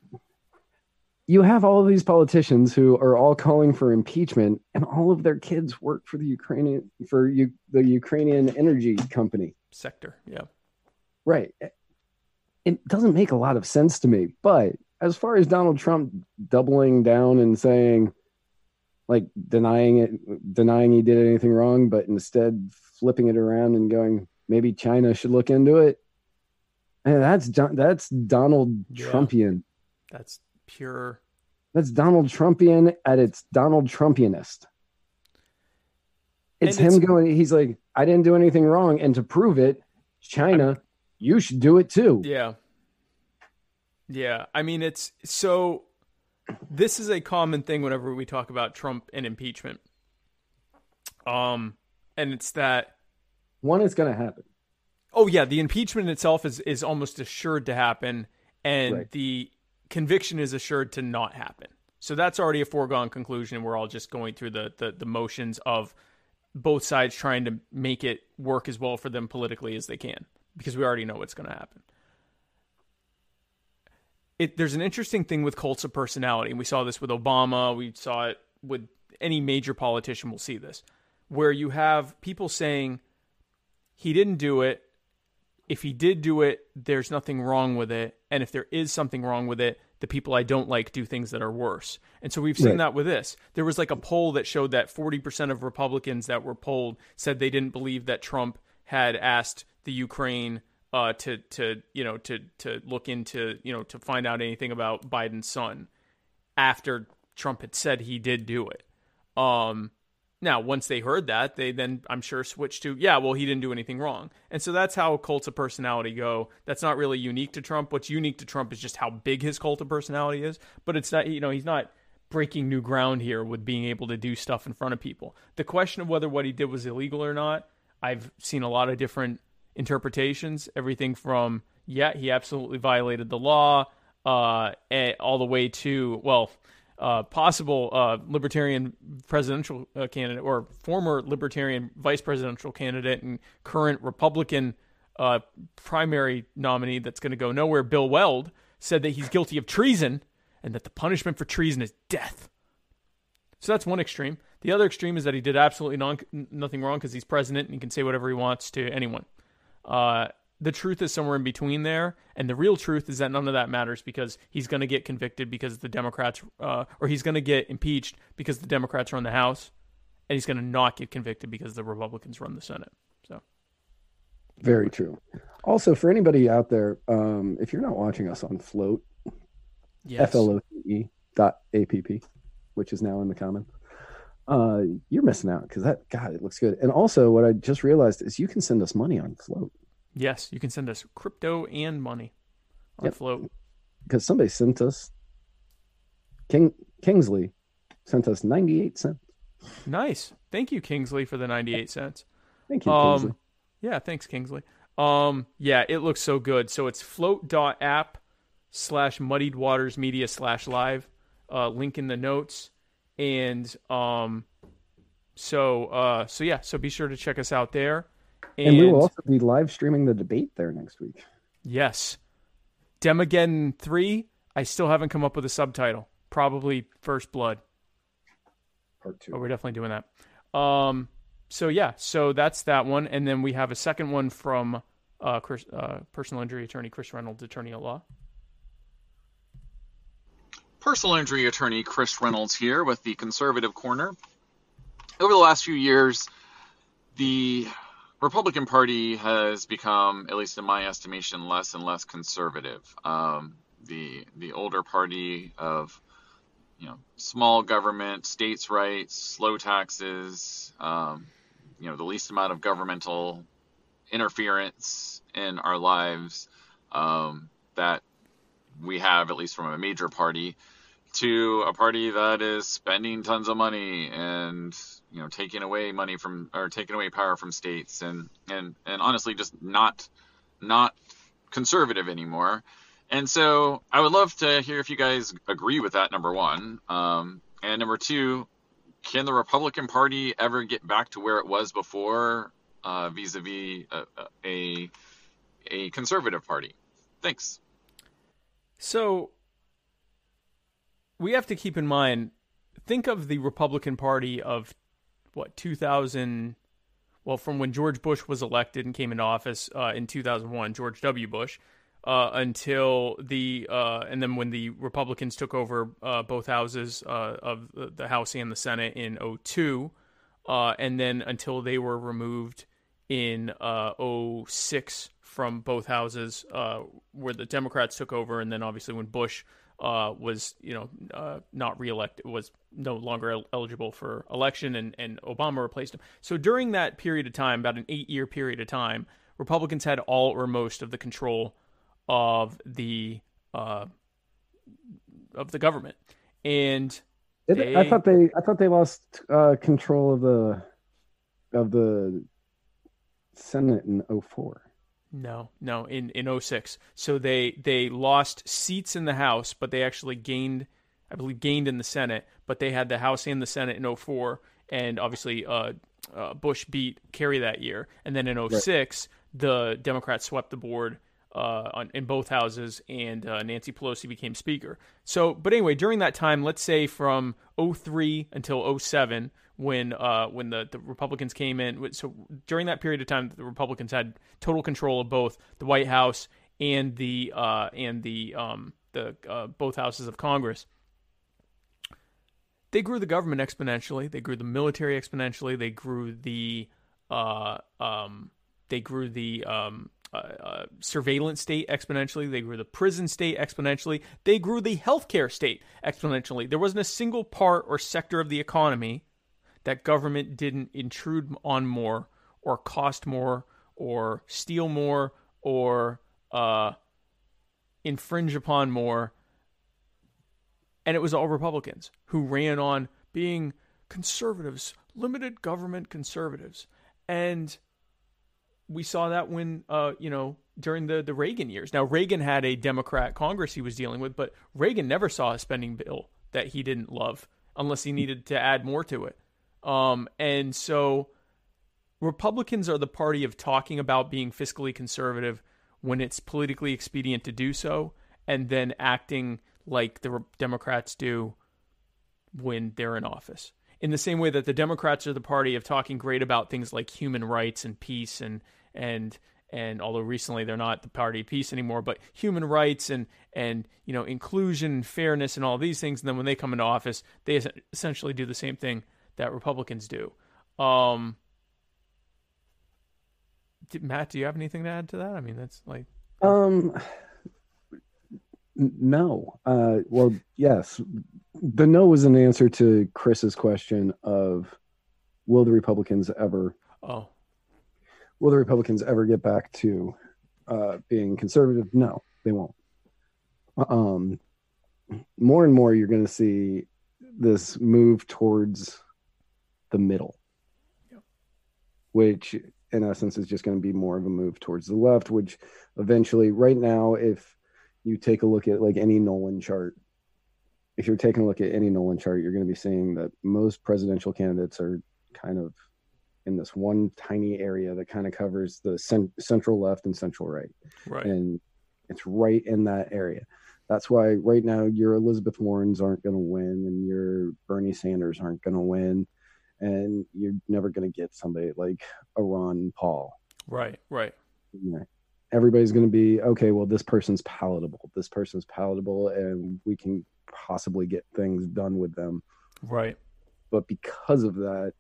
you have all of these politicians who are all calling for impeachment, and all of their kids work for the Ukrainian for you, the Ukrainian energy company. Sector, yeah. Right. It doesn't make a lot of sense to me. But as far as Donald Trump doubling down and saying, like denying it, denying he did anything wrong, but instead flipping it around and going, maybe China should look into it. And that's that's Donald Yeah. Trumpian. That's pure. That's Donald Trumpian at its Donald Trumpianist. It's And him it's- going. He's like, I didn't do anything wrong, and to prove it, China, you should do it too. Yeah. Yeah. I mean, it's so. This is a common thing whenever we talk about Trump and impeachment. Um, and it's that One is going to happen. Oh yeah, the impeachment itself is is almost assured to happen, and Right. the conviction is assured to not happen. So that's already a foregone conclusion. We're all just going through the the, the motions of both sides trying to make it work as well for them politically as they can, because we already know what's going to happen. It, there's an interesting thing with cults of personality, and we saw this with Obama. We saw it with any major politician. We'll see this, where you have people saying he didn't do it if he did do it, there's nothing wrong with it. And if there is something wrong with it, the people I don't like do things that are worse. And so we've seen Right. that with this. There was like a poll that showed that 40% of Republicans that were polled said they didn't believe that Trump had asked the Ukraine uh, to to you know to to look into you know to find out anything about Biden's son after Trump had said he did do it. Um, now, once they heard that, they then, I'm sure, switched to, yeah, well, he didn't do anything wrong. And so that's how cults of personality go. That's not really unique to Trump. What's unique to Trump is just how big his cult of personality is. But it's not, you know, he's not breaking new ground here with being able to do stuff in front of people. The question of whether what he did was illegal or not, I've seen a lot of different interpretations. Everything from, yeah, he absolutely violated the law, uh, all the way to, well, uh, possible uh, libertarian presidential uh, candidate or former libertarian vice presidential candidate and current Republican uh, primary nominee that's going to go nowhere, Bill Weld, said that he's guilty of treason and that the punishment for treason is death. So that's one extreme. The other extreme is that he did absolutely non- nothing wrong because he's president and he can say whatever he wants to anyone. Uh, the truth is somewhere in between there, and the real truth is that none of that matters because he's going to get convicted because the Democrats, uh, or he's going to get impeached because the Democrats run the House, and he's going to not get convicted because the Republicans run the Senate. So Very true. Also, for anybody out there, um, if you're not watching us on Flote, yes, F L O T E dot A P P, which is now in the comments, uh, you're missing out because that God, it looks good. And also, what I just realized is you can send us money on Flote yes, you can send us crypto and money on Yep. Flote. because somebody sent us King Kingsley sent us 98 cents. Nice, thank you, Kingsley, for the ninety-eight cents. Thank you, Kingsley. Um, yeah, thanks, Kingsley. Um, yeah, it looks so good. So it's flote.app slash muddy waters media slash live. Uh, link in the notes. And um, so uh, so yeah, so be sure to check us out there. And, and we will also be live streaming the debate there next week. yes, Demageddon three. I still haven't come up with a subtitle. Probably First Blood. Part two. Oh, we're definitely doing that. Um, so yeah, so that's that one, and then we have a second one from uh, Chris, uh, personal injury attorney Chris Reynolds, attorney at law. Personal injury attorney Chris Reynolds here with the Conservative Corner. Over the last few years, the Republican Party has become, at least in my estimation, less and less conservative. Um, the the older party of you know small government, states' rights, slow taxes, um, you know the least amount of governmental interference in our lives um, that we have, at least from a major party, to a party that is spending tons of money and you know taking away money from or taking away power from states and and and honestly just not not conservative anymore. And so I would love to hear if you guys agree with that, number one. Um, and number two, can the Republican Party ever get back to where it was before uh, vis-a-vis a, a, a conservative party? Thanks. So we have to keep in mind think of the Republican Party of what 2000 well from when George Bush was elected and came into office uh, in 2001 George W. Bush uh, until the uh, and then when the Republicans took over uh, both houses uh, of the House and the Senate in 02 uh, and then until they were removed in 06 from both houses where the Democrats took over and then obviously when Bush uh, was you know uh, not reelected was no longer el- eligible for election and, and Obama replaced him. So during that period of time, about an eight year period of time, Republicans had all or most of the control of the uh, of the government, and they, I thought they I thought they lost uh, control of the of the Senate in 04. No, no, in in 06. So they they lost seats in the House, but they actually gained I believe gained in the Senate, but they had the House and the Senate in 04 and obviously uh, uh, Bush beat Kerry that year. And then in 06, right. the Democrats swept the board uh, on, in both houses, and uh, Nancy Pelosi became Speaker. So, but anyway, during that time, let's say from 03 until 07, when uh, when the, the Republicans came in. So during that period of time, the Republicans had total control of both the White House and the uh, and the um, the uh, both houses of Congress. They grew the government exponentially. They grew the military exponentially. They grew the uh, um, they grew the um, uh, uh, surveillance state exponentially. They grew the prison state exponentially. They grew the healthcare state exponentially. There wasn't a single part or sector of the economy that government didn't intrude on more or cost more or steal more or uh, infringe upon more. And it was all Republicans who ran on being conservatives, limited government conservatives. And we saw that when, uh, you know, during the, the Reagan years. Now, Reagan had a Democrat Congress he was dealing with, but Reagan never saw a spending bill that he didn't love unless he needed to add more to it. Um, and so Republicans are the party of talking about being fiscally conservative when it's politically expedient to do so, and then acting like the Democrats do when they're in office. In the same way that the Democrats are the party of talking great about things like human rights and peace and and and although recently they're not the party of peace anymore, but human rights and and you know inclusion and fairness and all these things, and then when they come into office, they essentially do the same thing that Republicans do. Um, Matt, do you have anything to add to that? I mean, that's like um no. Uh, well, yes. The no was an answer to Chris's question of will the Republicans ever oh will the Republicans ever get back to uh, being conservative? No, they won't. Um, more and more, you're going to see this move towards the middle, which in essence is just going to be more of a move towards the left, which eventually, right now, if you take a look at like any Nolan chart, if you're taking a look at any Nolan chart, you're going to be seeing that most presidential candidates are kind of in this one tiny area that kind of covers the cent- central left and central right. Right. And it's right in that area. That's why right now your Elizabeth Warrens aren't going to win and your Bernie Sanders aren't going to win and you're never going to get somebody like a Ron Paul. Right, right. Everybody's going to be okay. Well, this person's palatable. This person's palatable, and we can possibly get things done with them. Right. But because of that,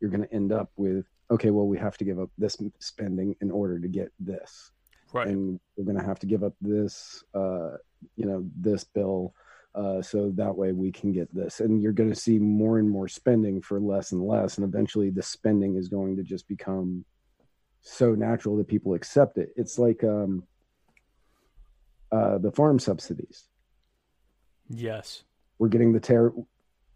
you're going to end up with okay. Well, we have to give up this spending in order to get this. Right. And we're going to have to give up this, uh, you know, this bill uh, so that way we can get this. And you're going to see more and more spending for less and less. And eventually the spending is going to just become so natural that people accept it. It's like um, uh, the farm subsidies. Yes. We're getting the tariff,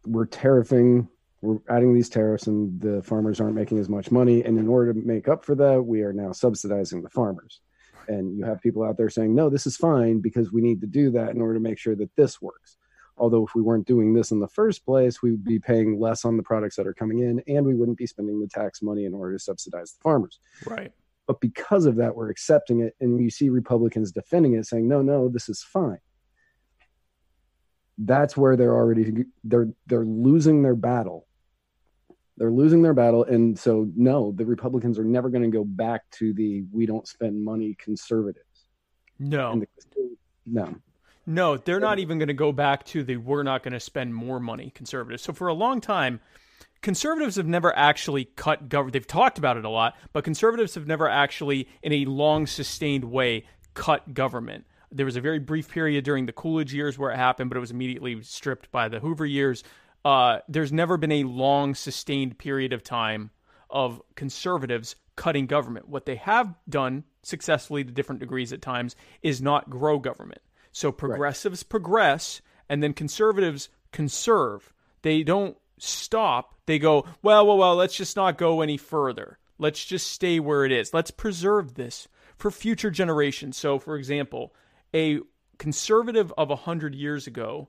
we're tariffing, we're adding these tariffs, and the farmers aren't making as much money. And in order to make up for that, we are now subsidizing the farmers. and you have people out there saying no this is fine because we need to do that in order to make sure that this works although if we weren't doing this in the first place we would be mm-hmm. paying less on the products that are coming in and we wouldn't be spending the tax money in order to subsidize the farmers. Right. but because of that we're accepting it and you see republicans defending it saying no no this is fine. That's where they're already they're they're losing their battle. They're losing their battle and so no the republicans are never going to go back to the we don't spend money conservatives. No. the, no No, they're not even going to go back to the we're not going to spend more money conservatives. So for a long time, conservatives have never actually cut government. They've talked about it a lot, but conservatives have never actually, in a long sustained way, cut government. There was a very brief period during the Coolidge years where it happened, but it was immediately stripped by the Hoover years. Uh, there's never been a long sustained period of time of conservatives cutting government. What they have done successfully to different degrees at times is not grow government. So progressives progress and then conservatives conserve. They don't stop. They go, well, well, well, let's just not go any further. Let's just stay where it is. Let's preserve this for future generations. So, for example, a conservative of 100 years ago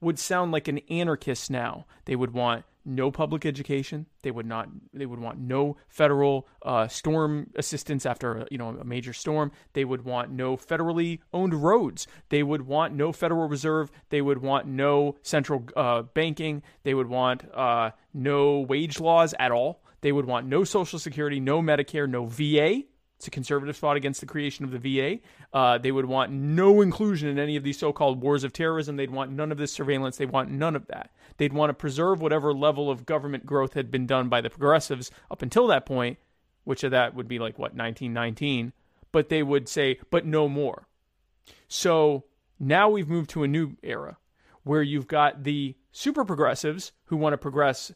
would sound like an anarchist now. They would want no public education. They would not. They would want no federal uh, storm assistance after you know a major storm. They would want no federally owned roads. They would want no Federal Reserve. They would want no central uh, banking. They would want uh, no wage laws at all. They would want no Social Security, no Medicare, no VA. It's a conservative fought against the creation of the VA. Uh, they would want no inclusion in any of these so called wars of terrorism. They'd want none of this surveillance. They want none of that. They'd want to preserve whatever level of government growth had been done by the progressives up until that point, which of that would be like, what, 1919. But they would say, but no more. So now we've moved to a new era where you've got the super progressives who want to progress,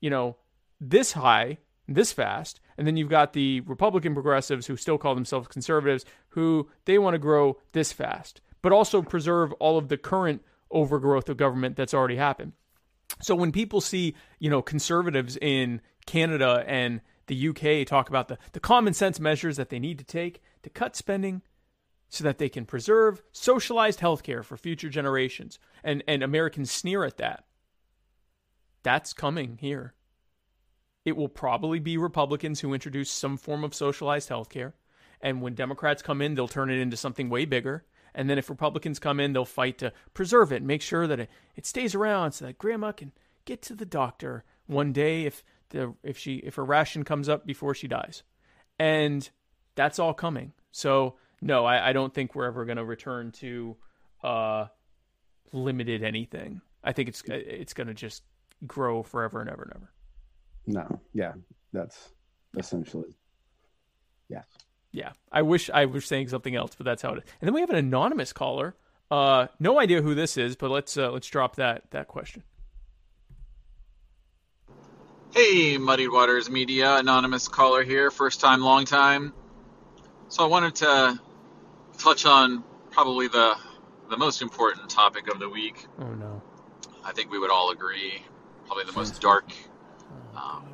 you know, this high, this fast, and then you've got the Republican progressives who still call themselves conservatives who they want to grow this fast, but also preserve all of the current overgrowth of government that's already happened. So when people see, you know, conservatives in Canada and the UK talk about the, the common sense measures that they need to take to cut spending so that they can preserve socialized healthcare for future generations and, and Americans sneer at that. That's coming here. It will probably be Republicans who introduce some form of socialized healthcare. And when Democrats come in, they'll turn it into something way bigger. And then if Republicans come in, they'll fight to preserve it, make sure that it, it stays around so that grandma can get to the doctor one day if the if she if her ration comes up before she dies. And that's all coming. So no, I, I don't think we're ever gonna return to uh limited anything. I think it's it's gonna just grow forever and ever and ever. No yeah that's essentially yes Yeah, I wish I was saying something else, but that's how it is. And then we have an anonymous caller. Uh, no idea who this is, but let's uh, let's drop that that question. Hey, Muddy Waters Media, anonymous caller here, first time, long time. So I wanted to touch on probably the the most important topic of the week. Oh no! I think we would all agree, probably the most dark, um,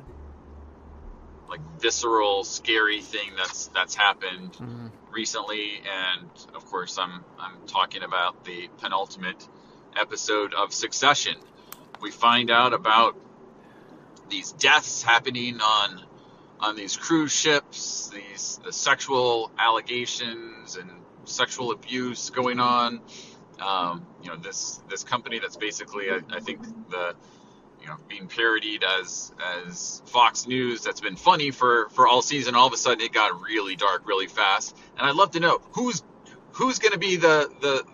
like visceral, scary thing that's that's happened Mhm. recently, and of course, I'm I'm talking about the penultimate episode of Succession. We find out about these deaths happening on on these cruise ships, these the sexual allegations and sexual abuse going on. Um, you know, this this company that's basically, I, I think, the you know being parodied as as Fox News. That's been funny for for all season. All of a sudden, it got really dark really fast. And I'd love to know who's who's going to be the the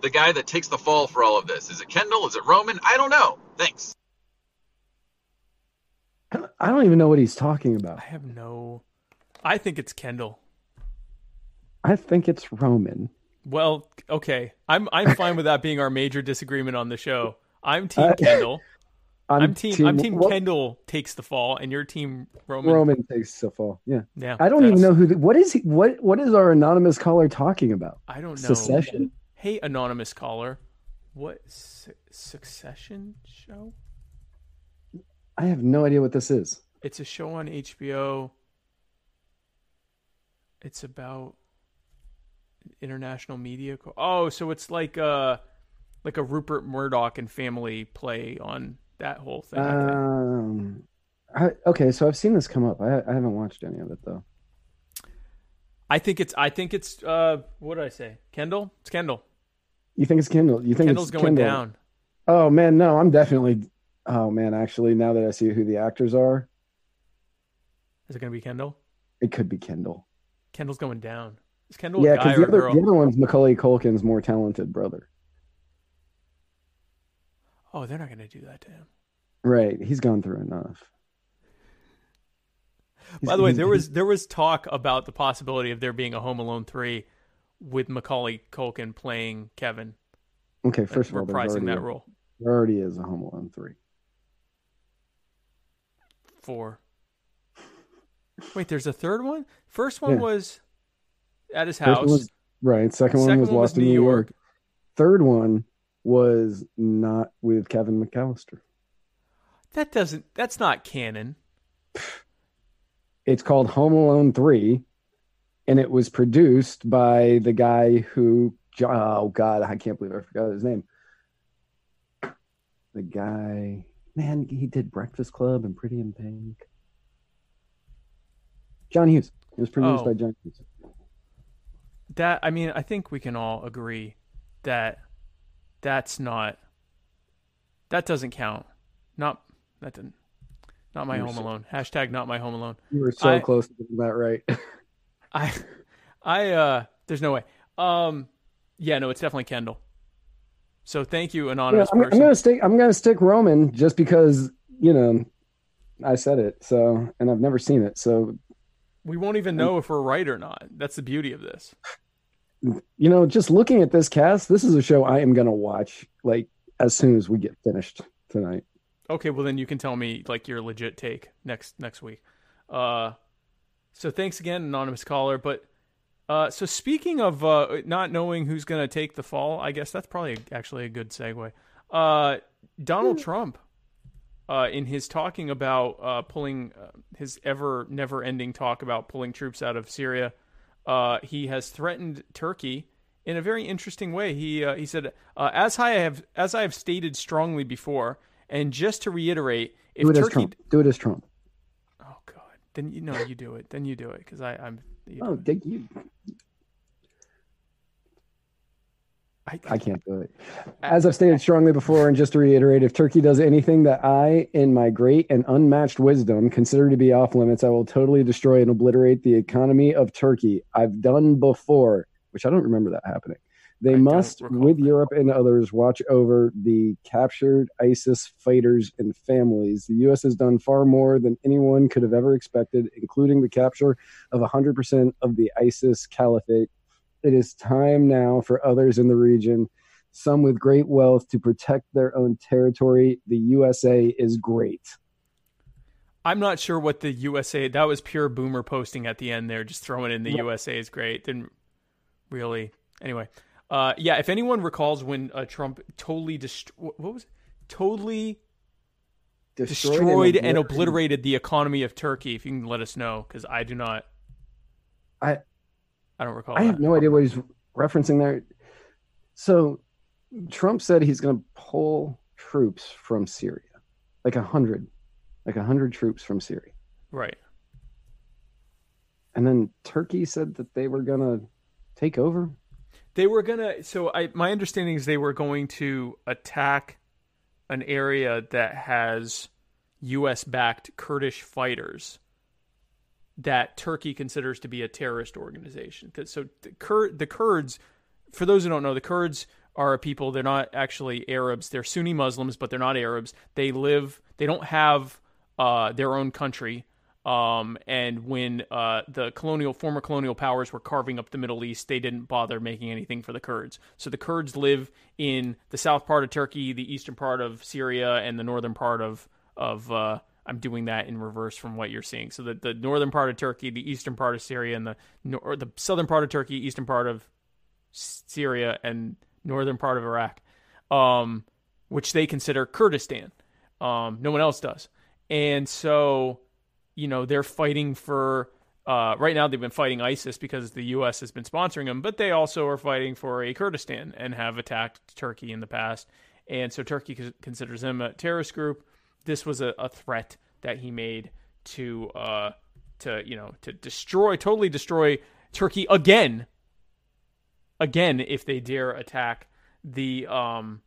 the guy that takes the fall for all of this. Is it Kendall? Is it Roman? I don't know. Thanks. i don't even know what he's talking about I have no. I think it's Kendall. i think it's roman Well, okay, I'm I'm fine with that being our major disagreement on the show. I'm Team Uh, Kendall. I'm team. I'm Team what- Kendall takes the fall, and your Team Roman. roman takes the fall yeah Yeah, i don't even know who the, what is he what what is our anonymous caller talking about I don't know. secession Hey, anonymous caller, what su- Succession show? i have no idea what this is It's a show on HBO. It's about international media. Co- oh, so it's like a like a Rupert Murdoch and family play on that whole thing. Um, I, okay, so I've seen this come up. I, I haven't watched any of it though. I think it's I think it's uh what did I say? Kendall? It's Kendall. You think it's Kendall? You think Kendall's it's going Kindle? down. Oh man, no, I'm definitely. Oh man, actually, now that I see who the actors are, Is it going to be Kendall? it could be Kendall. Kendall's going down. Is Kendall yeah, because the the other one's Macaulay Culkin's more talented brother. Oh, they're not going to do that to him. Right, he's gone through enough. He's- By the way, there was there was talk about the possibility of there being a Home Alone three with Macaulay Culkin playing Kevin, okay. like, First of all, there's reprising that a- role. there already is a Home Alone three. Four. Wait, there's a third one. First one Yeah. was at his house. was- right. Second, one Second was one was Lost in New New York. York. Third one was not with Kevin McAllister. That doesn't. That's not canon. It's called Home Alone 3, and it was produced by the guy who, oh God, I can't believe I forgot his name. The guy, man, he did Breakfast Club and Pretty in Pink. John Hughes. It was produced Oh. by John Hughes. That I mean, I think we can all agree that that's not. That doesn't count. Not that didn't. Not my Home so- Alone. Hashtag not my Home Alone. You were so I- close to getting that right. I, I, uh, there's no way. Um, yeah, no, it's definitely Kendall. So thank you, Yeah, anonymous I'm, I'm gonna stick. I'm gonna stick Roman just because you know I said it. So, and I've never seen it. So, We won't even know if we're right or not. That's the beauty of this. You know, just looking at this cast, this is a show I am gonna watch like as soon as we get finished tonight. Okay, well then you can tell me like your legit take next next week. Uh, so thanks again, anonymous caller. But uh, so speaking of uh, not knowing who's gonna take the fall, I guess that's probably actually a good segue. Uh, Donald Trump, uh, in his talking about uh, pulling uh, his ever never ending talk about pulling troops out of Syria, uh, he has threatened Turkey in a very interesting way. He uh, he said, uh, "As I have as I have stated strongly before." And just to reiterate, if Do it as Turkey, Trump. Do it as Trump. oh god, then you know you do it. Then you do it because I I'm. You Oh, it. you. I, I can't do it. As I've stated strongly before, and just to reiterate, if Turkey does anything that I, in my great and unmatched wisdom, consider to be off limits, I will totally destroy and obliterate the economy of Turkey. I've done before, which I don't remember that happening. They I must, with that. Europe and others, watch over the captured ISIS fighters and families. The U.S. has done far more than anyone could have ever expected, including the capture of 100% of the ISIS caliphate. It is time now for others in the region, some with great wealth, to protect their own territory. The USA is great. I'm not sure what the USA. That was pure boomer posting at the end there, just throwing in the Yeah. USA is great. Didn't really. Anyway, uh, yeah. If anyone recalls when uh, Trump totally dest- what was it? totally destroyed and obliterated the economy of Turkey, if you can let us know, because I do not. I- I don't recall. I have no idea what he's referencing there. So, Trump said he's going to pull troops from Syria, like a hundred, like a hundred troops from Syria, Right. and then Turkey said that they were going to take over. They were gonna. So I, my understanding is they were going to attack an area that has U.S. backed Kurdish fighters that Turkey considers to be a terrorist organization. so the, Kur- the Kurds, for those who don't know, the Kurds are a people. They're not actually Arabs. They're Sunni Muslims, but they're not Arabs. They live. They don't have uh, their own country. Um, and when uh, the colonial former colonial powers were carving up the Middle East, they didn't bother making anything for the Kurds. So the Kurds live in the south part of Turkey, the eastern part of Syria, and the northern part of of. Uh, I'm doing that in reverse from what you're seeing. So the, the northern part of Turkey, the eastern part of Syria, and the nor- the southern part of Turkey, eastern part of Syria, and northern part of Iraq, um, which they consider Kurdistan. Um, no one else does, and so you know they're fighting for Uh, right now, they've been fighting ISIS because the U.S. has been sponsoring them, but they also are fighting for a Kurdistan and have attacked Turkey in the past. And so Turkey considers them a terrorist group. This was a, a threat that he made to uh, to you know to destroy, totally destroy Turkey again, again if they dare attack the um,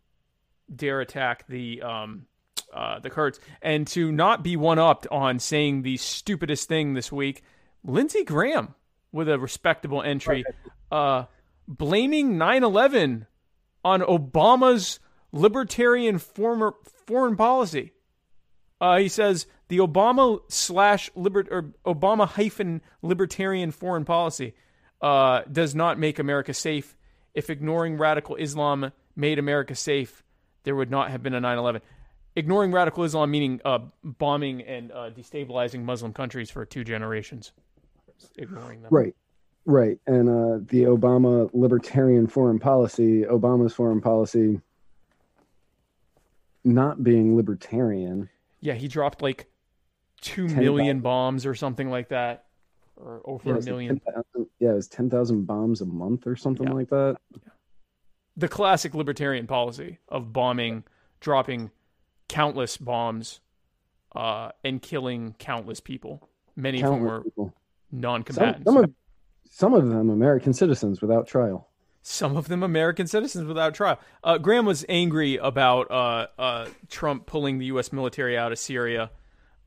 dare attack the um, uh, the Kurds, and to not be one upped on saying the stupidest thing this week, Lindsey Graham with a respectable entry, uh, blaming 9/11 on Obama's libertarian former foreign policy. Uh, he says the Obama slash liber- or Obama hyphen libertarian foreign policy uh, does not make America safe. If ignoring radical Islam made America safe, there would not have been a 9 11. Ignoring radical Islam meaning uh, bombing and uh, destabilizing Muslim countries for two generations. Ignoring them. Right. Right. And uh, the Obama libertarian foreign policy, Obama's foreign policy not being libertarian. Yeah, he dropped like two million 10,000. bombs or something like that, or over Yeah, a was like million. 10,000 yeah, it was 10,000 bombs a month or something Yeah. like that. the classic libertarian policy of bombing, dropping countless bombs, uh, and killing countless people. Many of whom Countless were people. Non-combatants. some, of, some of them American citizens without trial. Some of them American citizens without trial. Uh, Graham was angry about uh, uh, Trump pulling the U.S. military out of Syria.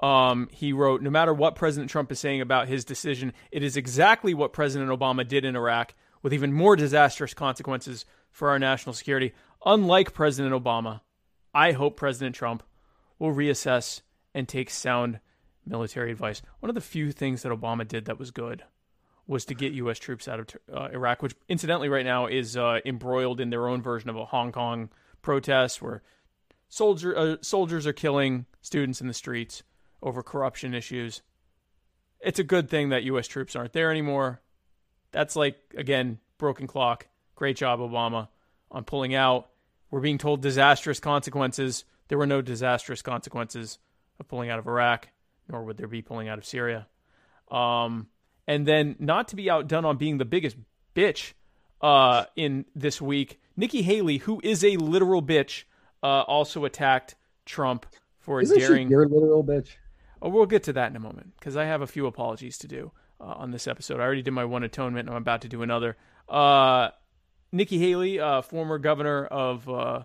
Um, he wrote, No matter what President Trump is saying about his decision, it is exactly what President Obama did in Iraq, with even more disastrous consequences for our national security. Unlike President Obama, I hope President Trump will reassess and take sound military advice. One of the few things that Obama did that was good was to get U.S. troops out of uh, Iraq, which incidentally right now is uh, embroiled in their own version of a Hong Kong protest, where soldier uh, soldiers are killing students in the streets over corruption issues. It's a good thing that U.S. troops aren't there anymore. That's like again broken clock. Great job, Obama, on pulling out. We're being told disastrous consequences. There were no disastrous consequences of pulling out of Iraq, nor would there be pulling out of Syria. Um, and then not to be outdone on being the biggest bitch uh, in this week, Nikki Haley, who is a literal bitch, uh, also attacked Trump for Isn't daring. she your literal bitch? Oh, we'll get to that in a moment because I have a few apologies to do uh, on this episode. I already did my one atonement, and I'm about to do another. Uh, Nikki Haley, uh, former governor of uh,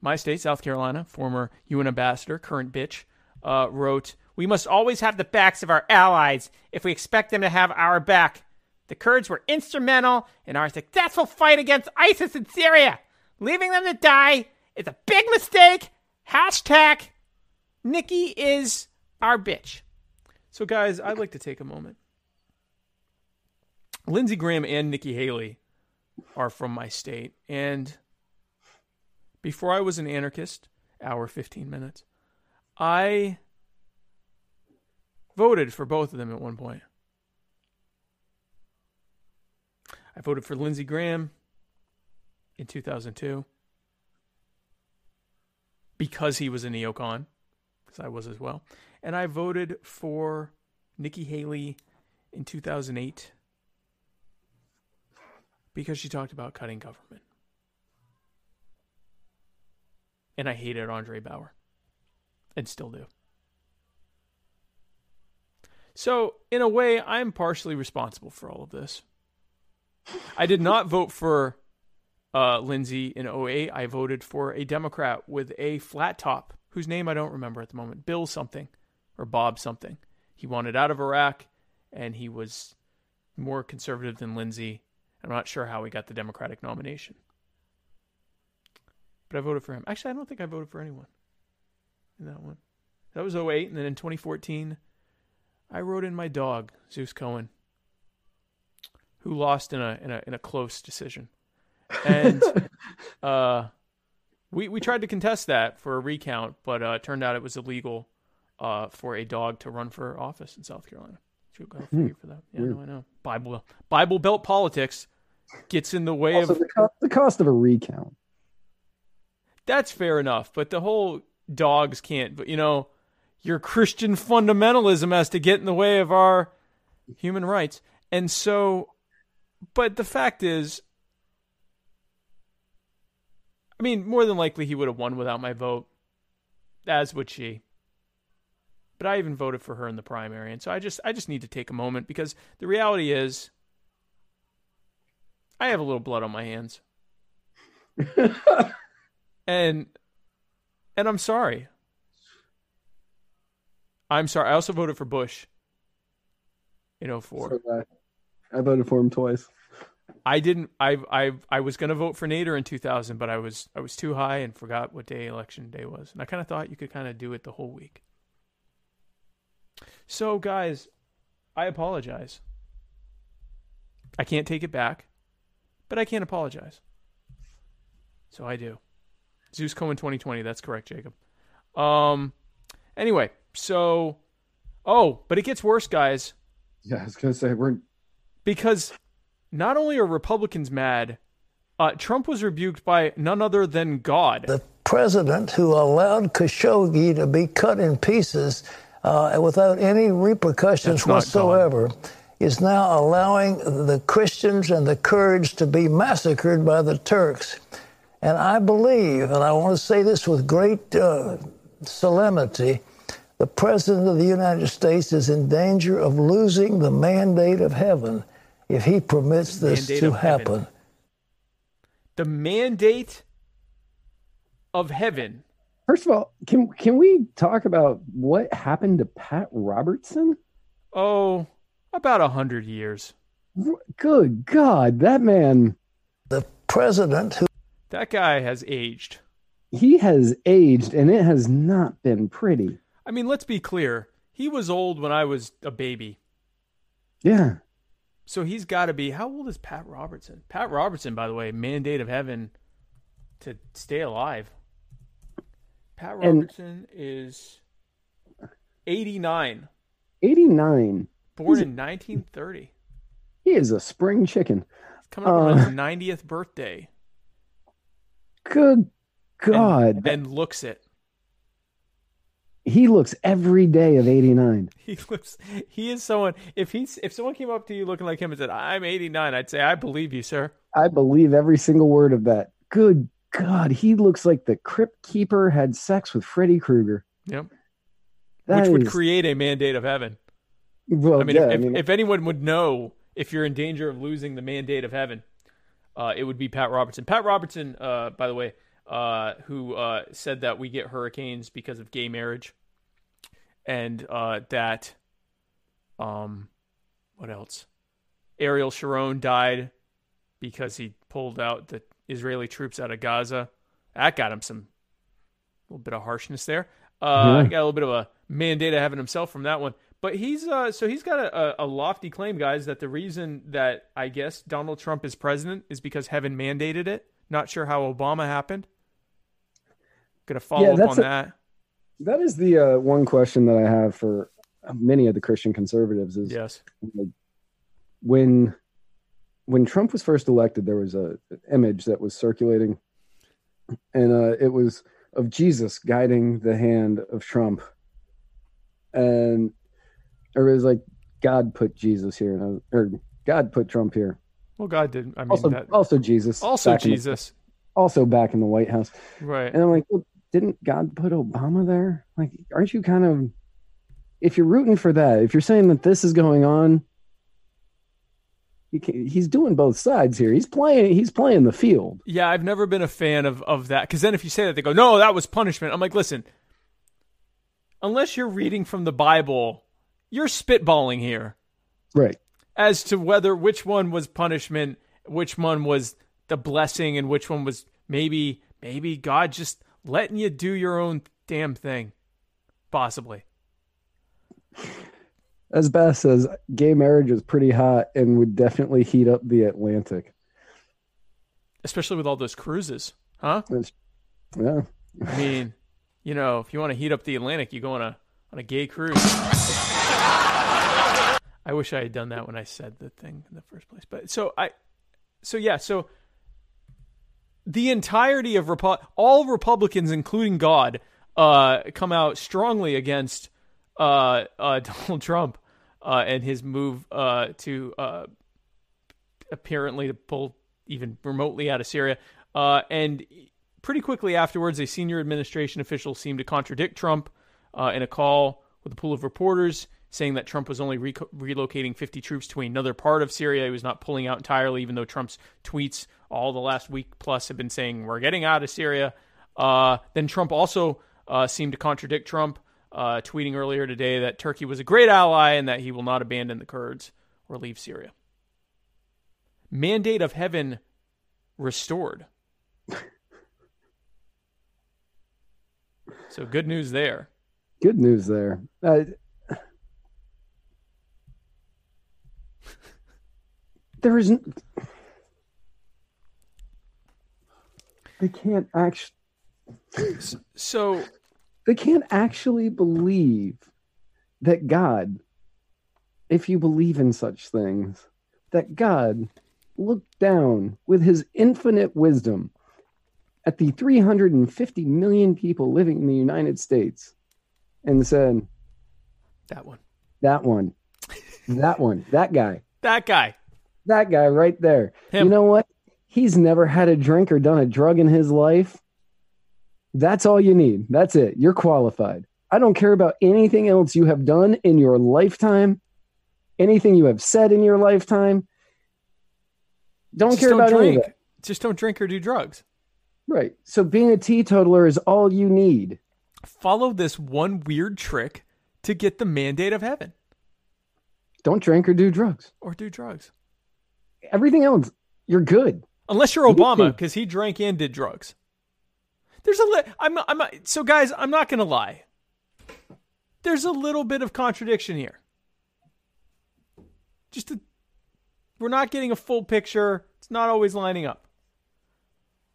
my state, South Carolina, former UN ambassador, current bitch, uh, wrote, "We must always have the backs of our allies if we expect them to have our back. The Kurds were instrumental in our successful fight against ISIS in Syria. Leaving them to die is a big mistake. Hashtag Nikki is our bitch. So, guys, I'd like to take a moment. Lindsey Graham and Nikki Haley are from my state. And before I was an anarchist, hour 15 minutes, I voted for both of them at one point. I voted for Lindsey Graham in 2002 because he was a neocon, because I was as well. And I voted for Nikki Haley in 2008 because she talked about cutting government. And I hated Andre Bauer and still do. So, in a way, I'm partially responsible for all of this. I did not vote for uh, Lindsey in 08. I voted for a Democrat with a flat top, whose name I don't remember at the moment. Bill something or Bob something. He wanted out of Iraq, and he was more conservative than Lindsey. I'm not sure how he got the Democratic nomination. But I voted for him. Actually, I don't think I voted for anyone in that one. That was 08. And then in 2014, I wrote in my dog, Zeus Cohen, who lost in a in a in a close decision. And uh we we tried to contest that for a recount, but uh it turned out it was illegal uh for a dog to run for office in South Carolina. So go figure for that. Yeah, no, I know. Bible Bible Belt politics gets in the way Also, of the, co- the cost of a recount. that's fair enough, but the whole dogs can't. But you know, your Christian fundamentalism has to get in the way of our human rights. And so, but the fact is, I mean, more than likely he would have won without my vote, as would she. But I even voted for her in the primary, and so I just I just need to take a moment because the reality is, I have a little blood on my hands, and and I'm sorry. I'm sorry. I also voted for Bush in 04. So, uh, I voted for him twice. I didn't. I I I was gonna vote for Nader in 2000, but I was I was too high and forgot what day election day was, and I kind of thought you could kind of do it the whole week. So, guys, I apologize. I can't take it back, but I can't apologize. So I do. Zeus Cohen 2020. That's correct, Jacob. Um. Anyway, so, oh, but it gets worse, guys, Yeah, I was gonna say we're because not only are Republicans mad, uh, Trump was rebuked by none other than God. the president who allowed Khashoggi to be cut in pieces uh, without any repercussions That's not whatsoever is now allowing the Christians and the Kurds to be massacred by the Turks. And I believe, and I want to say this with great uh, solemnity, the President of the United States is in danger of losing the mandate of heaven if he permits this Mandate to of heaven. happen. the mandate of heaven. first of all, can can we talk about what happened to Pat Robertson? Oh, about a hundred years. Good God, that man The president who That guy has aged. he has aged and it has not been pretty. I mean, let's be clear. He was old when I was a baby. Yeah. So he's got to be. How old is Pat Robertson? Pat Robertson, by the way, mandate of heaven to stay alive. Pat And- Robertson is 89, 89. born in 1930. He is a spring chicken. Coming up on Uh, his 90th birthday. Good and- God. And, looks it. He looks every day of 89. He looks. He is someone. If he's if someone came up to you looking like him and said, "I'm 89," I'd say, "I believe you, sir." I believe every single word of that. Good God. He looks like the crypt keeper had sex with Freddy Krueger. Yep. That Which would create a mandate of heaven. Well, I mean, yeah, if, I if, if anyone would know if you're in danger of losing the mandate of heaven, uh, it would be Pat Robertson. Pat Robertson, uh, by the way, uh, who uh, said that we get hurricanes because of gay marriage, and uh, that, um, what else? Ariel Sharon died because he pulled out the Israeli troops out of Gaza. That got him some a little bit of harshness there. Uh, Yeah. Got a little bit of a mandate of heaven himself from that one. But he's uh, so he's got a, a lofty claim, guys, that the reason that I guess Donald Trump is president is because heaven mandated it. Not sure how Obama happened. Gonna follow Yeah, up that's on a- that. that is the uh, one question that I have for many of the Christian conservatives is Yes. when when Trump was first elected, there was a image that was circulating, and uh, it was of Jesus guiding the hand of Trump, and it was like God put Jesus here, and was, or God put Trump here. Well, God did. I mean, Also, that, also Jesus. also in the- Jesus. also back in the White House, Right. and I'm like, well, didn't God put Obama there? Like, aren't you kind of, if you're rooting for that, if you're saying that this is going on, you can, he's doing both sides here. He's playing. He's playing the field. Yeah, I've never been a fan of, of that. Because then if you say that, they go, no, that was punishment. I'm like, listen, unless you're reading from the Bible, you're spitballing here Right. as to whether which one was punishment, which one was the blessing, and which one was maybe, maybe God just letting you do your own damn thing. Possibly. As Beth says, gay marriage is pretty hot and would definitely heat up the Atlantic. Especially with all those cruises. Huh? It's- yeah. I mean, you know, if you want to heat up the Atlantic, you go on a on a gay cruise. I wish I had done that when I said the thing in the first place. But so I, so yeah, so the entirety of all Republicans, including God, uh, come out strongly against uh, uh, Donald Trump. uh, and his move uh, to uh, apparently to pull even remotely out of Syria. Uh, and pretty quickly afterwards, a senior administration official seemed to contradict Trump uh, in a call with a pool of reporters, saying that Trump was only re- relocating 50 troops to another part of Syria. He was not pulling out entirely, even though Trump's tweets all the last week plus have been saying we're getting out of Syria. Uh, then Trump also uh, seemed to contradict Trump, uh, tweeting earlier today that Turkey was a great ally and that he will not abandon the Kurds or leave Syria. Mandate of heaven restored. so good news there. Good news there. There isn't. They can't actually. So They can't actually believe that God, if you believe in such things, that God looked down with his infinite wisdom at the 350 million people living in the United States and said, that one. That one, that one, that guy, That guy. That guy right there. Him. You know what? He's never had a drink or done a drug in his life. That's all you need. That's it. You're qualified. I don't care about anything else you have done in your lifetime, anything you have said in your lifetime. Don't Just care don't about drink. Just don't drink or do drugs. Right. So being a teetotaler is all you need. Follow this one weird trick to get the mandate of heaven Don't drink or do drugs. or do drugs. Everything else, you're good. Unless you're Obama, because he drank and did drugs. There's a li- I'm I'm so guys, I'm not gonna lie. There's a little bit of contradiction here. Just a, we're not getting a full picture. It's not always lining up.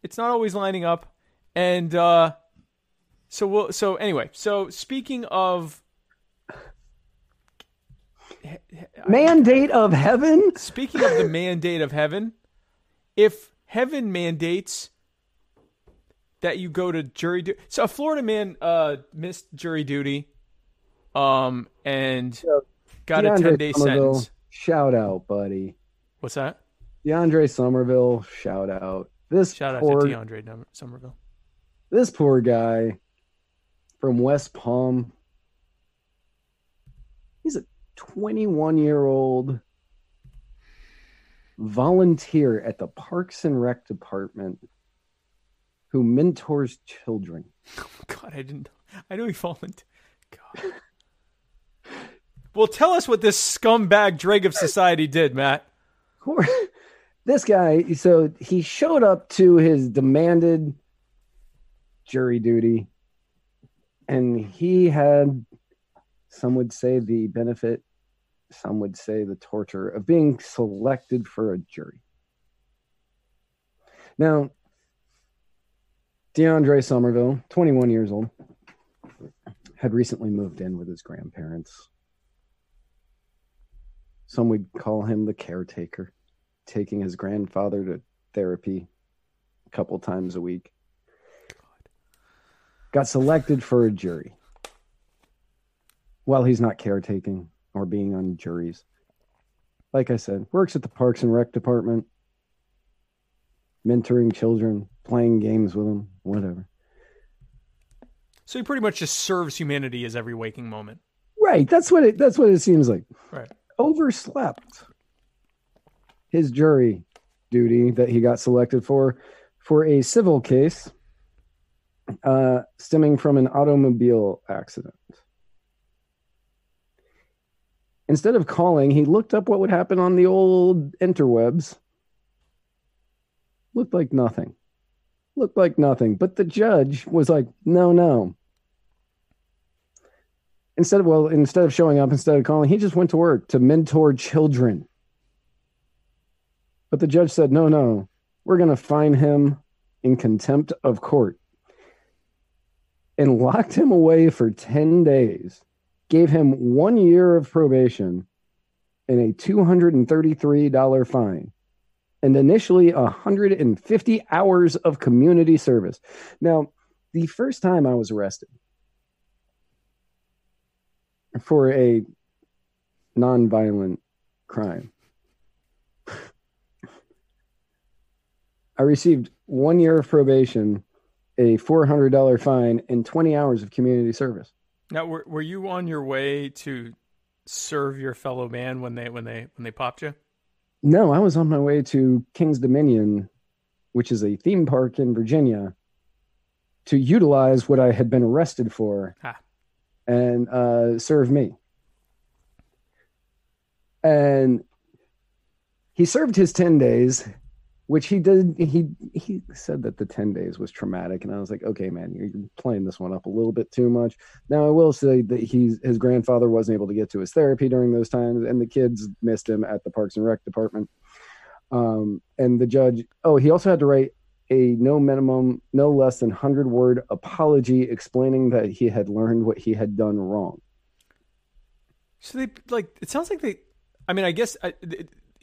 It's not always lining up, and uh, so we'll. So anyway, so speaking of Mandate of heaven? Speaking of the mandate of heaven, if heaven mandates that you go to jury duty, so a Florida man uh, missed jury duty, um, and got a ten day Somerville, sentence. Shout out, buddy. What's that? DeAndre Somerville, shout out. This Shout out poor, to DeAndre Somerville. this poor guy from West Palm. He's a 21 year old volunteer at the Parks and Rec department who mentors children. God, I didn't. I know he volunteered. God. Well, tell us what this scumbag dreg of society did, Matt. This guy, so he showed up to his demanded jury duty, and he had, some would say, the benefit, some would say the torture of being selected for a jury. Now, DeAndre Somerville, 21 years old, had recently moved in with his grandparents. Some would call him the caretaker, taking his grandfather to therapy a couple times a week. Got selected for a jury. While he's not caretaking or being on juries. Like I said, works at the Parks and Rec department, mentoring children, playing games with them, whatever. So he pretty much just serves humanity as every waking moment. Right, that's what it that's what it seems like. Right. overslept his jury duty that he got selected for for a civil case uh, stemming from an automobile accident. Instead of calling, he looked up what would happen on the old interwebs. Looked like nothing. Looked like nothing. But the judge was like, no, no. Instead of well, instead of showing up, instead of calling, he just went to work to mentor children. But the judge said, no, no, we're going to fine him in contempt of court and locked him away for 10 days, gave him one year of probation and a $233 fine, and initially 150 hours of community service. Now, the first time I was arrested for a nonviolent crime. I received one year of probation, a $400 fine, and 20 hours of community service. Now, were were you on your way to serve your fellow man when they when they when they popped you? No, I was on my way to King's Dominion, which is a theme park in Virginia, to utilize what I had been arrested for Ah. and uh, serve me. And he served his 10 days, which he did. He he said that the 10 days was traumatic. And I was like, okay, man, you're playing this one up a little bit too much. Now, I will say that he's his grandfather wasn't able to get to his therapy during those times, and the kids missed him at the Parks and Rec department. Um, and the judge, oh, he also had to write a no minimum, no less than 100 word apology explaining that he had learned what he had done wrong. So they like it sounds like they. I mean, I guess I,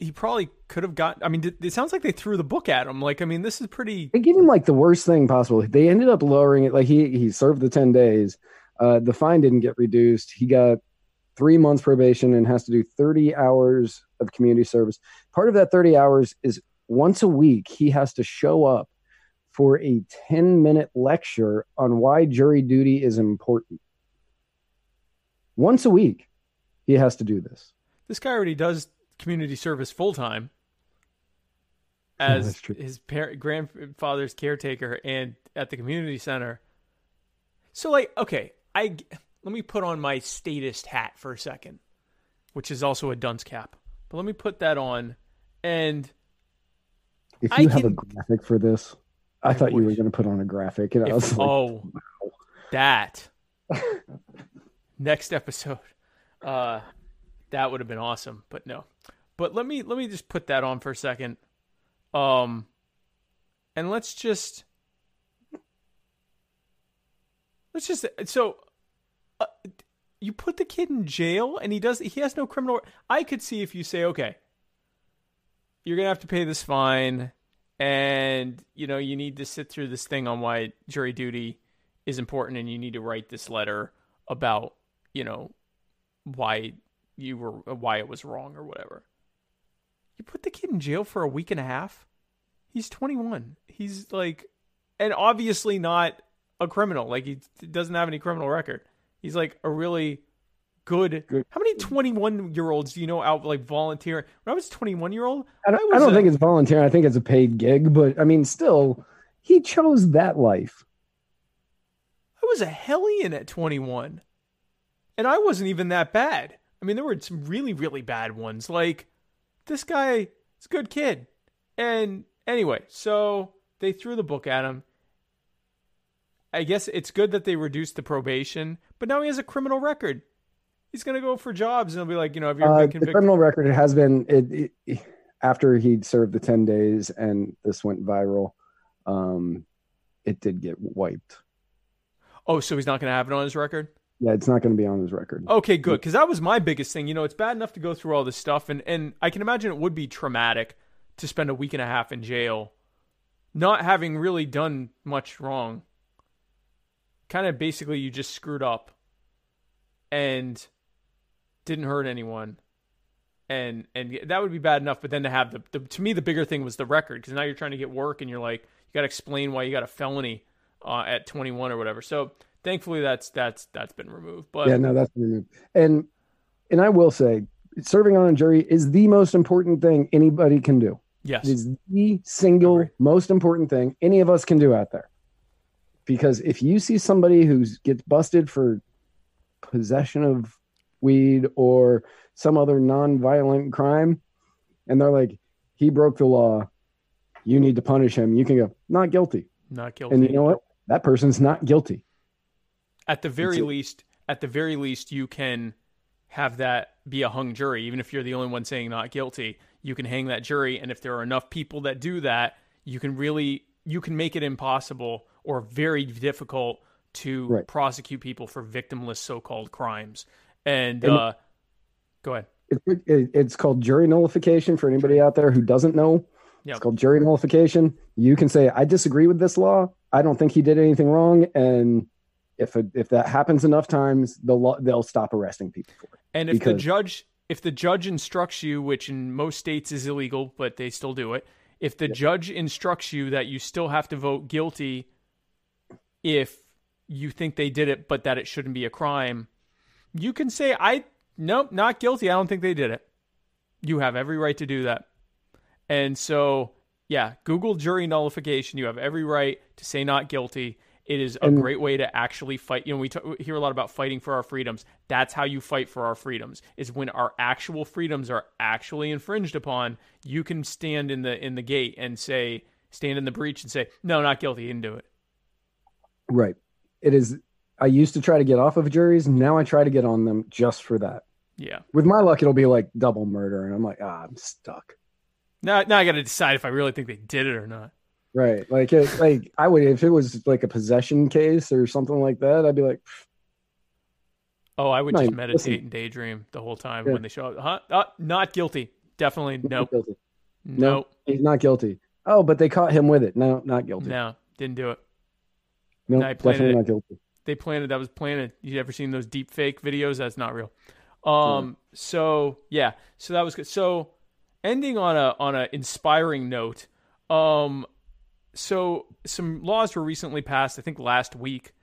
he probably could have got. I mean, it, it sounds like they threw the book at him. Like, I mean, this is pretty. They gave him like the worst thing possible. They ended up lowering it. Like he he served the 10 days. Uh, the fine didn't get reduced. He got three months probation and has to do 30 hours of community service. Part of that 30 hours is once a week, he has to show up for a 10 minute lecture on why jury duty is important. Once a week, he has to do this. This guy already does community service full time as true. his parent grandfather's caretaker and at the community center. So, like, okay, I let me put on my statist hat for a second, which is also a dunce cap. But let me put that on, and If I you have a graphic for this, I, I thought you were going to put on a graphic, and I was like, oh, that next episode, uh, that would have been awesome. But no, but let me let me just put that on for a second, um, and let's just let's just so. Uh, you put the kid in jail and he does he has no criminal I could see if you say okay you're going to have to pay this fine and you know you need to sit through this thing on why jury duty is important and you need to write this letter about you know why you were uh, why it was wrong or whatever you put the kid in jail for a week and a half he's 21 he's like and obviously not a criminal like he doesn't have any criminal record he's like a really good, Good. how many 21 year olds do you know out like volunteering when i was 21 year old I don't, I I don't was think it's volunteering. I think it's a paid gig, but I mean, still, he chose that life. I was a hellion at 21. And I wasn't even that bad. I mean, there were some really, really bad ones. Like, this guy is a good kid. And anyway, so they threw the book at him. I guess it's good that they reduced the probation, but now he has a criminal record. He's going to go for jobs and he'll be like, you know, have you ever Uh, been the criminal record It has been it, it after he'd served the ten days and this went viral. Um, it did get wiped. oh, so he's not going to have it on his record? Yeah, it's not going to be on his record. Okay, good. Because that was my biggest thing. You know, it's bad enough to go through all this stuff, and and I can imagine it would be traumatic to spend a week and a half in jail, not having really done much wrong. Kind of basically, you just screwed up, and didn't hurt anyone, and and that would be bad enough. But then to have the, the to me the bigger thing was the record because now you're trying to get work, and you're like you got to explain why you got a felony uh, at 21 or whatever. So thankfully that's that's that's been removed. But yeah, no, that's removed. And and I will say, serving on a jury is the most important thing anybody can do. yes, It is the single most important thing any of us can do out there. Because if you see somebody who gets busted for possession of weed or some other non-violent crime, and they're like, he broke the law, you need to punish him, you can go, not guilty. not guilty. And you know what? That person's not guilty. At the very least, at the very least, you can have that be a hung jury. Even if you're the only one saying not guilty, you can hang that jury. And if there are enough people that do that, you can really you can make it impossible or very difficult to Right. prosecute people for victimless so-called crimes. And, And- uh, go ahead. It, it, it's called jury nullification for anybody out there who doesn't know. Yep. It's called jury nullification. You can say, I disagree with this law. I don't think he did anything wrong. And if it, if that happens enough times, the law, they'll stop arresting people for it. And if the judge if the judge instructs you, which in most states is illegal, but they still do it, if the judge instructs you that you still have to vote guilty if you think they did it, but that it shouldn't be a crime, you can say, I, nope, not guilty. I don't think they did it. You have every right to do that. And so, yeah, Google jury nullification. You have every right to say not guilty. It is a And- great way to actually fight. You know, we, t- we hear a lot about fighting for our freedoms. That's how you fight for our freedoms. Is when our actual freedoms are actually infringed upon. You can stand in the in the gate and say, stand in the breach and say, no, not guilty. You didn't do it. Right. It is. I used to try to get off of juries. Now I try to get on them just for that. Yeah. With my luck, it'll be like double murder, and I'm like, ah, I'm stuck. Now, now I got to decide if I really think they did it or not. Right. Like, it, like I would if it was like a possession case or something like that. I'd be like, Oh, I would No, just listen. meditate and daydream the whole time Yeah. when they show up. Huh? Uh, not guilty. Definitely not nope. guilty. Nope. He's not guilty. Oh, but they caught him with it. No, not guilty. No, didn't do it. no no, I planted definitely it. not guilty. They planted that was planted. You ever seen those deep fake videos? That's not real. Um so yeah, so that was good. So ending on a on a inspiring note, um so some laws were recently passed, I think last week,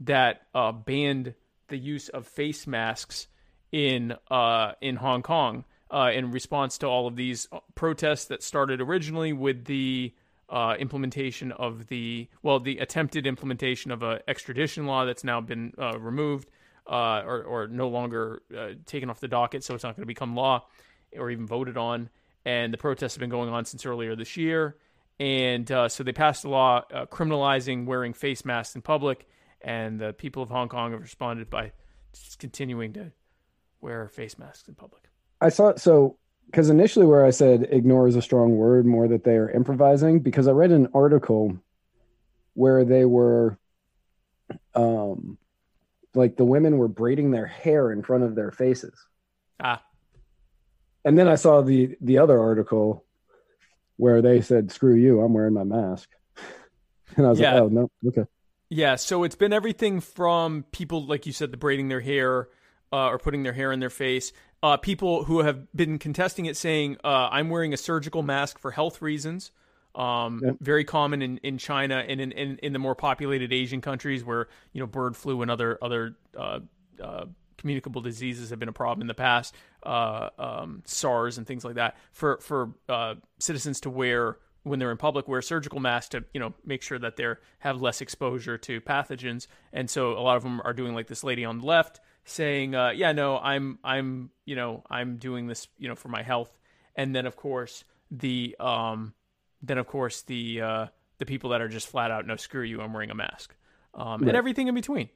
that uh banned the use of face masks in uh in Hong Kong uh in response to all of these uh, protests that started originally with the uh, implementation of the well, the attempted implementation of a extradition law that's now been uh, removed or or no longer taken off the docket, so it's not going to become law or even voted on. And the protests have been going on since earlier this year, and uh, so they passed a law uh, criminalizing wearing face masks in public, and the people of Hong Kong have responded by just continuing to wear face masks in public. I saw so because initially where I said ignore is a strong word, more that they are improvising because I read an article where they were um like the women were braiding their hair in front of their faces. Ah, And then I saw the the other article where they said, "Screw you, I'm wearing my mask." And I was Yeah. like, "Oh no, okay." Yeah, so it's been everything from people, like you said, the braiding their hair uh, or putting their hair in their face. Uh, people who have been contesting it saying, uh, I'm wearing a surgical mask for health reasons. Um, Yep. Very common in, in China and in, in, in the more populated Asian countries where, you know, bird flu and other, other uh, uh, communicable diseases have been a problem in the past, uh, um, SARS and things like that, for, for uh, citizens to wear when they're in public wear surgical masks to you know make sure that they're have less exposure to pathogens. And so a lot of them are doing like this lady on the left saying uh, yeah no i'm i'm you know i'm doing this you know for my health. And then of course the um then of course the uh the people that are just flat out no screw you i'm wearing a mask. Um and everything in between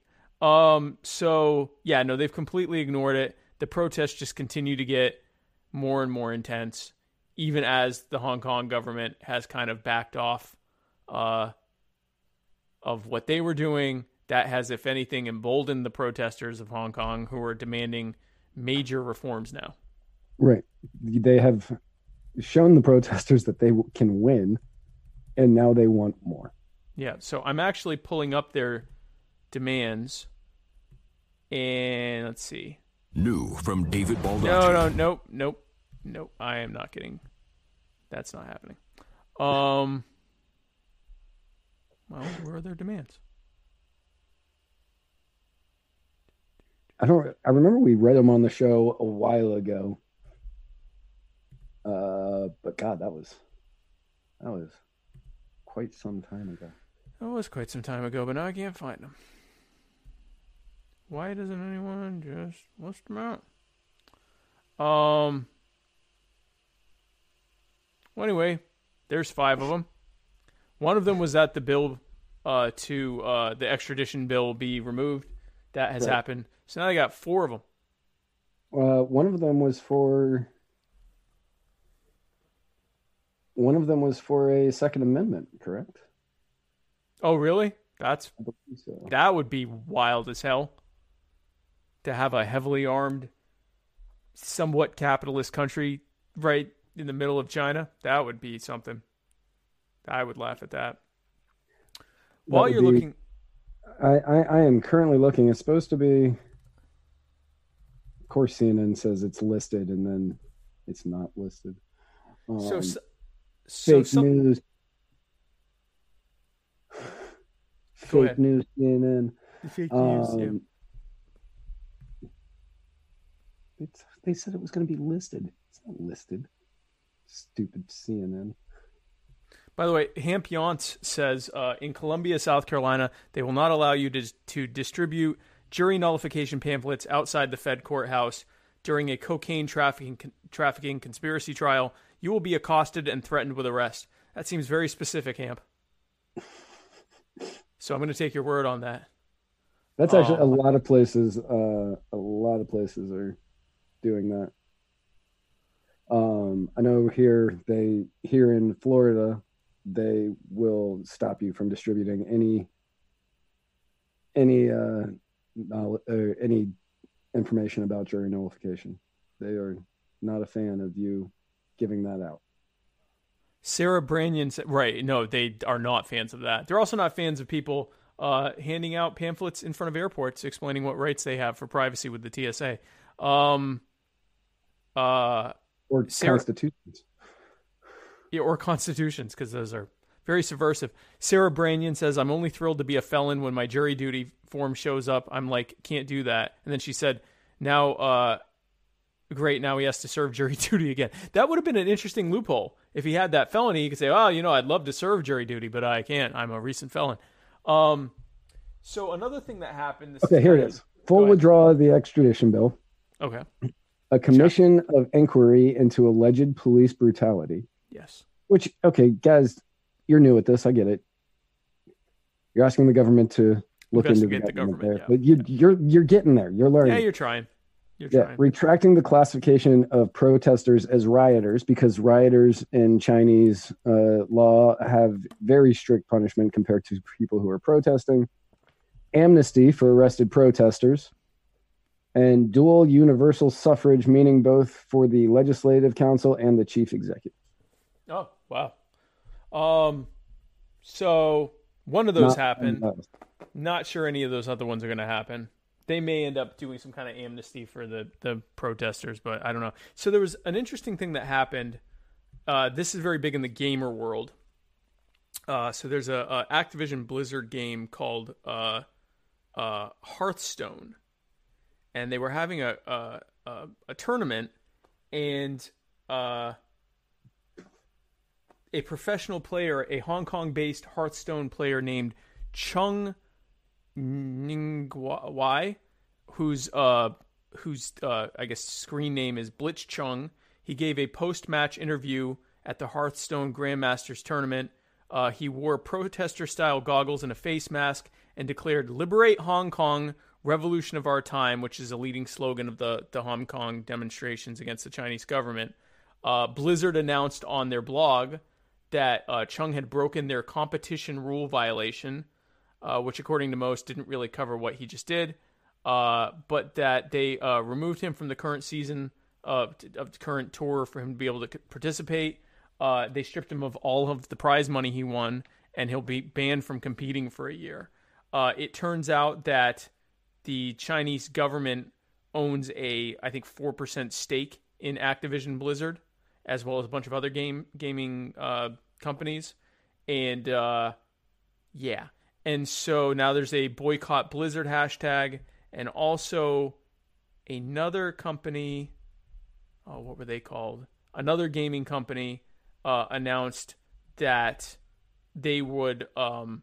um so yeah no they've completely ignored it the protests just continue to get more and more intense even as the Hong Kong government has kind of backed off uh, of what they were doing. That has, if anything, emboldened the protesters of Hong Kong who are demanding major reforms now. Right. They have shown the protesters that they can win, and now they want more. Yeah, so I'm actually pulling up their demands, and let's see. New from David Baldacci. No, no, nope, nope, nope. I am not getting. That's not happening. Um. Well, where are their demands? I don't. I remember we read them on the show a while ago. Uh, but God, that was that was quite some time ago. That was quite some time ago, but now I can't find them. Why doesn't anyone just list them out? Um. Well, anyway, there's five of them. One of them was that the bill uh, to uh, the extradition bill be removed. That has Right. happened. So now they got four of them. Uh, one of them was for. One of them was for a Second Amendment, correct? Oh, really? That's so. that would be wild as hell. To have a heavily armed, somewhat capitalist country right in the middle of China, that would be something. I would laugh at that. While would you're be- looking, I, I, I am currently looking. It's supposed to be Of course, CNN says it's listed, and then it's not listed. Um, so, so fake some, news. Fake ahead. news, CNN. fake news. yeah. Um, it's, they said it was going to be listed. It's not listed. Stupid CNN. By the way, Hamp Yance says uh, in Columbia, South Carolina, they will not allow you to, to distribute jury nullification pamphlets outside the Fed courthouse during a cocaine trafficking trafficking conspiracy trial. You will be accosted and threatened with arrest. That seems very specific, Hamp. So I'm going to take your word on that. That's actually Oh. a lot of places. Uh, a lot of places are doing that. Um, I know here they here in Florida, they will stop you from distributing any any uh, uh, any information about jury nullification. They are not a fan of you giving that out. Sarah Branyan said, right, no, they are not fans of that. They're also not fans of people uh, handing out pamphlets in front of airports explaining what rights they have for privacy with the TSA. Um, uh, Or Sarah- constitutions. yeah, or constitutions, because those are very subversive. Sarah Branyan says, I'm only thrilled to be a felon when my jury duty form shows up. I'm like, can't do that. And then she said, now, uh, great, now he has to serve jury duty again. That would have been an interesting loophole. If he had that felony, he could say, oh, you know, I'd love to serve jury duty, but I can't. I'm a recent felon. Um, so another thing that happened. This Okay, here it is. Full withdrawal of the extradition bill. Okay. A commission of inquiry into alleged police brutality. Yes. Which, okay, guys, you're new at this. I get it. You're asking the government to look into the the government, there, but you, you're you're getting there. You're learning. Yeah, you're trying. You're yeah, trying. retracting the classification of protesters as rioters because rioters in Chinese uh, law have very strict punishment compared to people who are protesting. Amnesty for arrested protesters, and dual universal suffrage, meaning both for the legislative council and the chief executive. Oh wow. Um, so one of those Not- happened. uh, Not sure any of those other ones are going to happen. They may end up doing some kind of amnesty for the the protesters, but I don't know. So there was an interesting thing that happened. Uh, this is very big in the gamer world. Uh, so there's a, a Activision Blizzard game called uh, uh, Hearthstone, and they were having a a, a, a tournament, and uh, a professional player, a Hong Kong-based Hearthstone player named Chung Ningwai, whose uh whose uh I guess screen name is Blitzchung. He gave a post-match interview at the Hearthstone Grandmasters tournament. Uh, he wore protester-style goggles and a face mask and declared "Liberate Hong Kong, Revolution of Our Time," which is a leading slogan of the the Hong Kong demonstrations against the Chinese government. Uh, Blizzard announced on their blog that uh, Chung had broken their competition rule violation, uh, which, according to most, didn't really cover what he just did, uh, but that they uh, removed him from the current season of, of the current tour for him to be able to participate. Uh, they stripped him of all of the prize money he won, and he'll be banned from competing for a year. It turns out that the Chinese government owns a, I think, four percent stake in Activision Blizzard, as well as a bunch of other game gaming uh, companies, and uh, yeah, and so now there's a boycott Blizzard hashtag, and also another company. Oh, what were they called? Another gaming company uh, announced that they would. Um,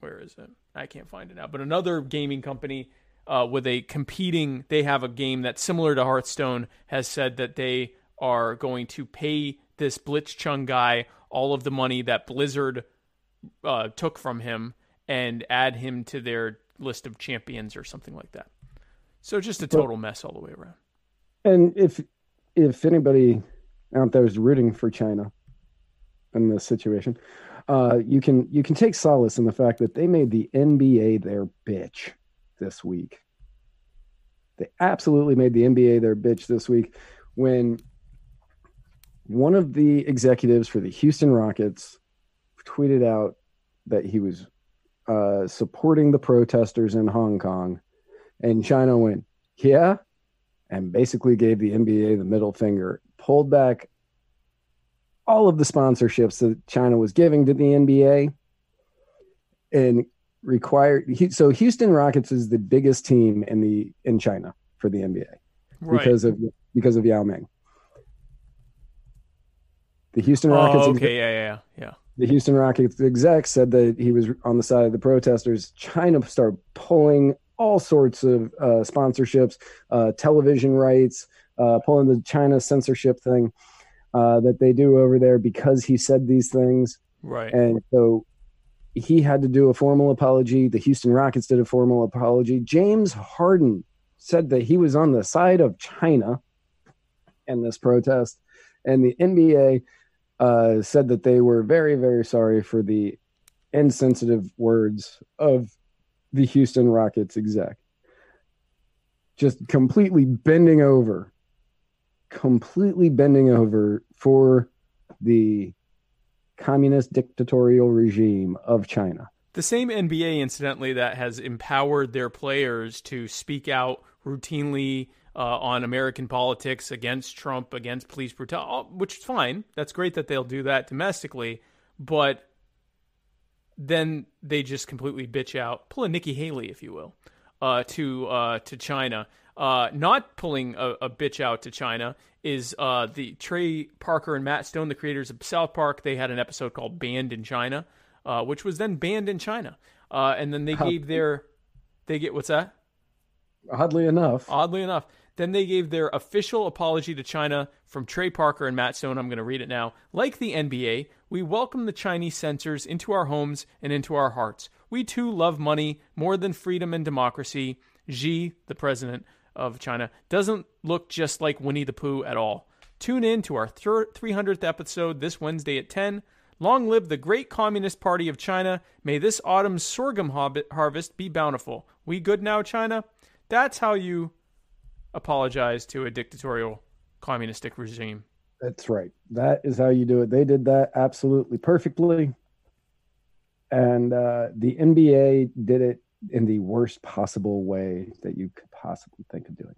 where is it? I can't find it now. But another gaming company uh, with a competing, they have a game that's similar to Hearthstone, has said that they are going to pay this Blitzchung guy all of the money that Blizzard uh, took from him and add him to their list of champions or something like that. So just a total mess all the way around. And if if anybody out there is rooting for China in this situation, uh, you can you can take solace in the fact that they made the NBA their bitch this week. They absolutely made the NBA their bitch this week when one of the executives for the Houston Rockets tweeted out that he was uh, supporting the protesters in Hong Kong And China went, yeah, and basically gave the NBA the middle finger, pulled back all of the sponsorships that China was giving to the NBA and required so Houston Rockets is the biggest team in the in China for the NBA Right. because of because of Yao Ming. The Houston oh, Rockets okay, yeah, yeah, yeah. the Houston Rockets exec said that he was on the side of the protesters. China started pulling all sorts of uh, sponsorships, uh, television rights, uh, pulling the China censorship thing uh, that they do over there because he said these things. Right. And so he had to do a formal apology. The Houston Rockets did a formal apology. James Harden said that he was on the side of China in this protest. And the NBA uh, said that they were very, very sorry for the insensitive words of the Houston Rockets exec. Just completely bending over, completely bending over for the communist dictatorial regime of China. The same NBA, incidentally, that has empowered their players to speak out routinely uh, on American politics against Trump, against police brutality, which is fine. That's great that they'll do that domestically, but then they just completely bitch out, pull a Nikki Haley, if you will, uh, to uh, to China. Uh, not pulling a, a, bitch out to China is uh, the Trey Parker and Matt Stone, the creators of South Park. They had an episode called "Banned in China," uh, which was then banned in China, uh, and then they gave their they get what's that? Oddly enough, Oddly enough, then they gave their official apology to China from Trey Parker and Matt Stone. I'm going to read it now. Like the NBA, we welcome the Chinese censors into our homes and into our hearts. We too love money more than freedom and democracy. Xi, the president of China, doesn't look just like Winnie the Pooh at all. Tune in to our 300th episode this Wednesday at 10. Long live the great Communist Party of China. May this autumn's sorghum harvest be bountiful. We good now, China? That's how you apologize to a dictatorial communistic regime. That's right. That is how you do it. They did that absolutely perfectly. And uh, the NBA did it in the worst possible way that you could possibly think of doing.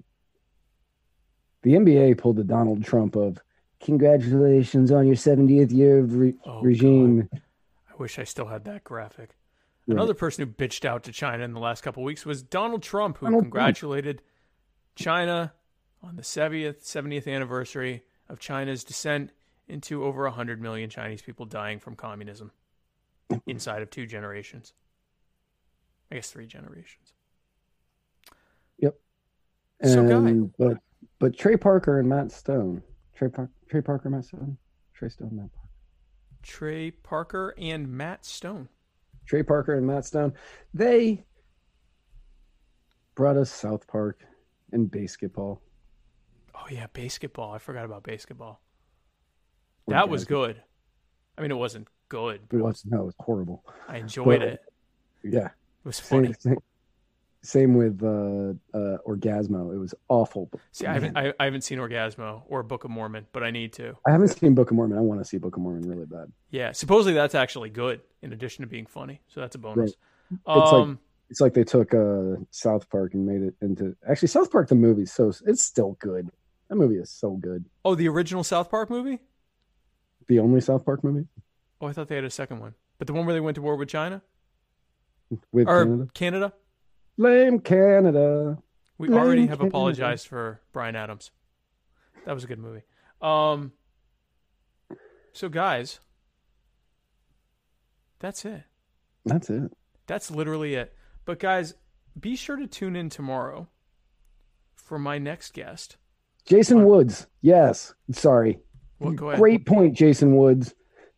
The NBA pulled the Donald Trump of congratulations on your 70th year of re- Oh, regime. I wish I still had that graphic. Right. Another person who bitched out to China in the last couple of weeks was Donald Trump, who Donald Trump. congratulated China on the 70th, 70th anniversary of China's descent into over 100 million Chinese people dying from communism inside of two generations. I guess three generations. Yep. So, Guy- but but Trey Parker and Matt Stone, Trey, Par- Trey Parker, Matt Stone, Trey Stone, Matt Parker. Trey Parker and Matt Stone. Trey Parker and Matt Stone, they brought us South Park and BASEketball. Oh yeah, BASEketball. I forgot about BASEketball. That was good. I mean, it wasn't good. It was no, it was horrible. I enjoyed Well, it. Yeah, It was funny. same, same with uh, uh, Orgazmo. It was awful. See, I haven't, I, I haven't seen Orgazmo or Book of Mormon, but I need to. I haven't seen Book of Mormon. I want to see Book of Mormon really bad. Yeah, supposedly that's actually good in addition to being funny. So that's a bonus. It's like- Um, It's like they took uh, South Park and made it into actually South Park the movie. So it's still good. That movie is so good. oh, the original South Park movie? The only South Park movie Oh, I thought they had a second one. But the one where they went to war with China with or Canada. Canada? Blame Canada. We Blame already have Canada. apologized for Bryan Adams. That was a good movie. Um, so guys, that's it. That's it. That's literally it. But guys, be sure to tune in tomorrow for my next guest. Jason Woods. Yes. Sorry. Well, go ahead. Great point, Jason Woods.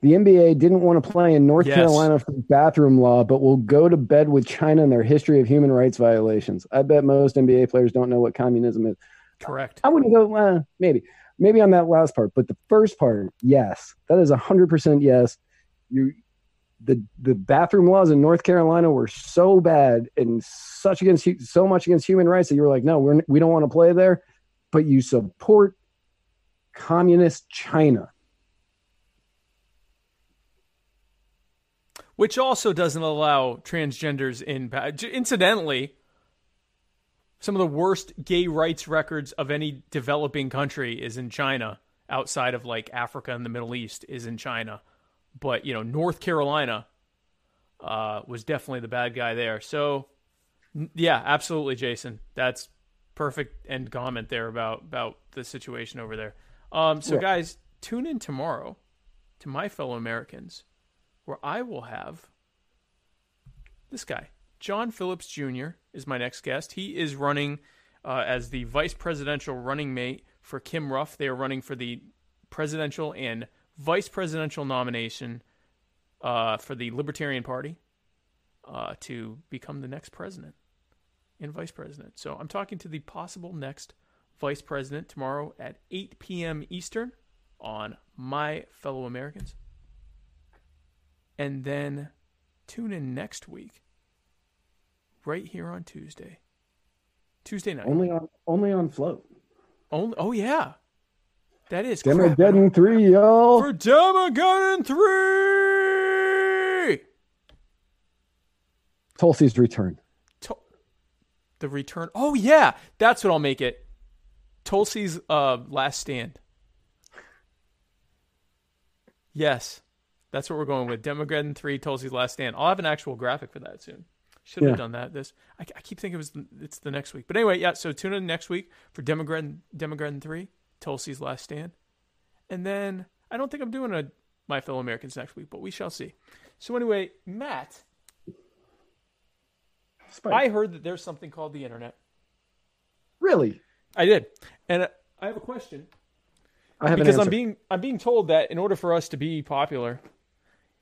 The NBA didn't want to play in North Yes. Carolina for bathroom law, but will go to bed with China and their history of human rights violations. I bet most NBA players don't know what communism is. Correct. I wouldn't go, uh, maybe, maybe on that last part, but the first part, yes, that is hundred percent yes. You, the the bathroom laws in North Carolina were so bad and such against so much against human rights that you were like, no, we're we don't want to play there, but you support communist China. Which also doesn't allow transgenders in. Incidentally, Some of the worst gay rights records of any developing country is in China, outside of like Africa and the Middle East is in China. But, you know, North Carolina uh, was definitely the bad guy there. So, yeah, absolutely, Jason. That's perfect end comment there about about the situation over there. Um, so, Yeah. guys, tune in tomorrow to my fellow Americans, where I will have this guy, John Phillips Jr. is my next guest. He is running uh, as the vice presidential running mate for Kim Ruff. They are running for the presidential and vice presidential nomination uh, for the Libertarian Party uh, to become the next president and vice president. So I'm talking to the possible next vice president tomorrow at 8 p.m. Eastern on My Fellow Americans. And then tune in next week, right here on Tuesday. Tuesday night. Only on only on Flote. Only, oh, yeah. That is crap. Demogeddon three, y'all. For Demogeddon 3! Tulsi's return. To- the return. Oh, yeah. That's what I'll make it. Tulsi's uh, last stand. Yes. That's what we're going with. Demogeddon 3, Tulsi's last stand. I'll have an actual graphic for that soon. Should have Yeah. done that. This I, I keep thinking it was it's the next week, but anyway, yeah. So tune in next week for Demogeddon Demogeddon three, Tulsi's last stand, and then I don't think I'm doing a My Fellow Americans next week, but we shall see. So anyway, Matt, Spike. I heard that there's something called the internet. really? I did, and I have a question I have because an I'm being I'm being told that in order for us to be popular,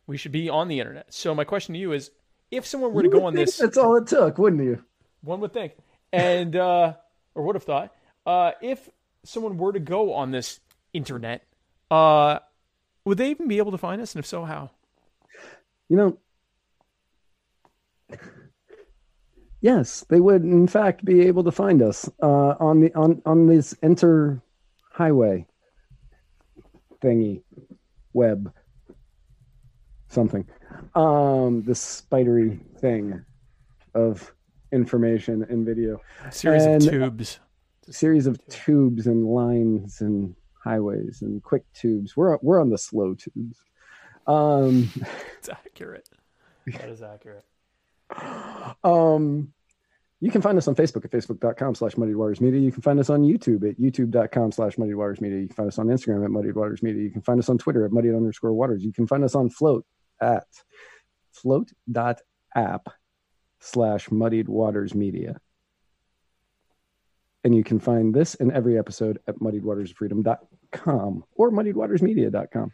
we should be on the internet. So my question to you is, if someone were to go on this, That's all it took, wouldn't you? One would think, and uh, or would have thought, uh, if someone were to go on this internet, uh, would they even be able to find us? And if so, how? You know, yes, they would in fact be able to find us uh, on the on on this inter highway thingy web something um this spidery thing of information and video Series And- of tubes. series of tubes and lines and highways and quick tubes we're we're on the slow tubes um It's accurate. That is accurate. Um, you can find us on Facebook at facebook.com slash muddied waters media. You can find us on YouTube at youtube.com slash muddied waters media. You can find us on Instagram at muddied waters media. You can find us on Twitter at muddied underscore waters. You can find us on Flote at flote.app slash muddied waters media. And you can find this and every episode at muddiedwatersfreedom.com or muddiedwatersmedia.com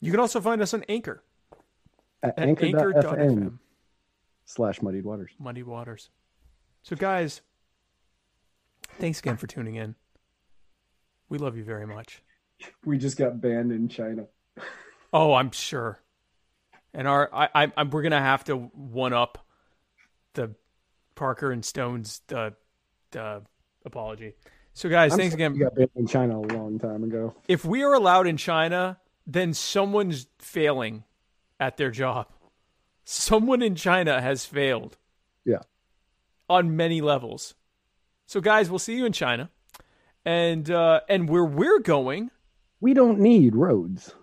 You can also find us on Anchor at at anchor.fm anchor.fm. slash muddied waters. Muddy Waters. So, guys, thanks again for tuning in. We love you very much. We just got banned in China. Oh, I'm sure. And our, I, I, we're gonna have to one up the Parker and Stone's the, the apology. So, guys, I'm thanks again. We got banned in China a long time ago. If we are allowed in China, then someone's failing at their job. Someone in China has failed Yeah. on many levels. So, guys, we'll see you in China, and uh, and where we're going. We don't need roads.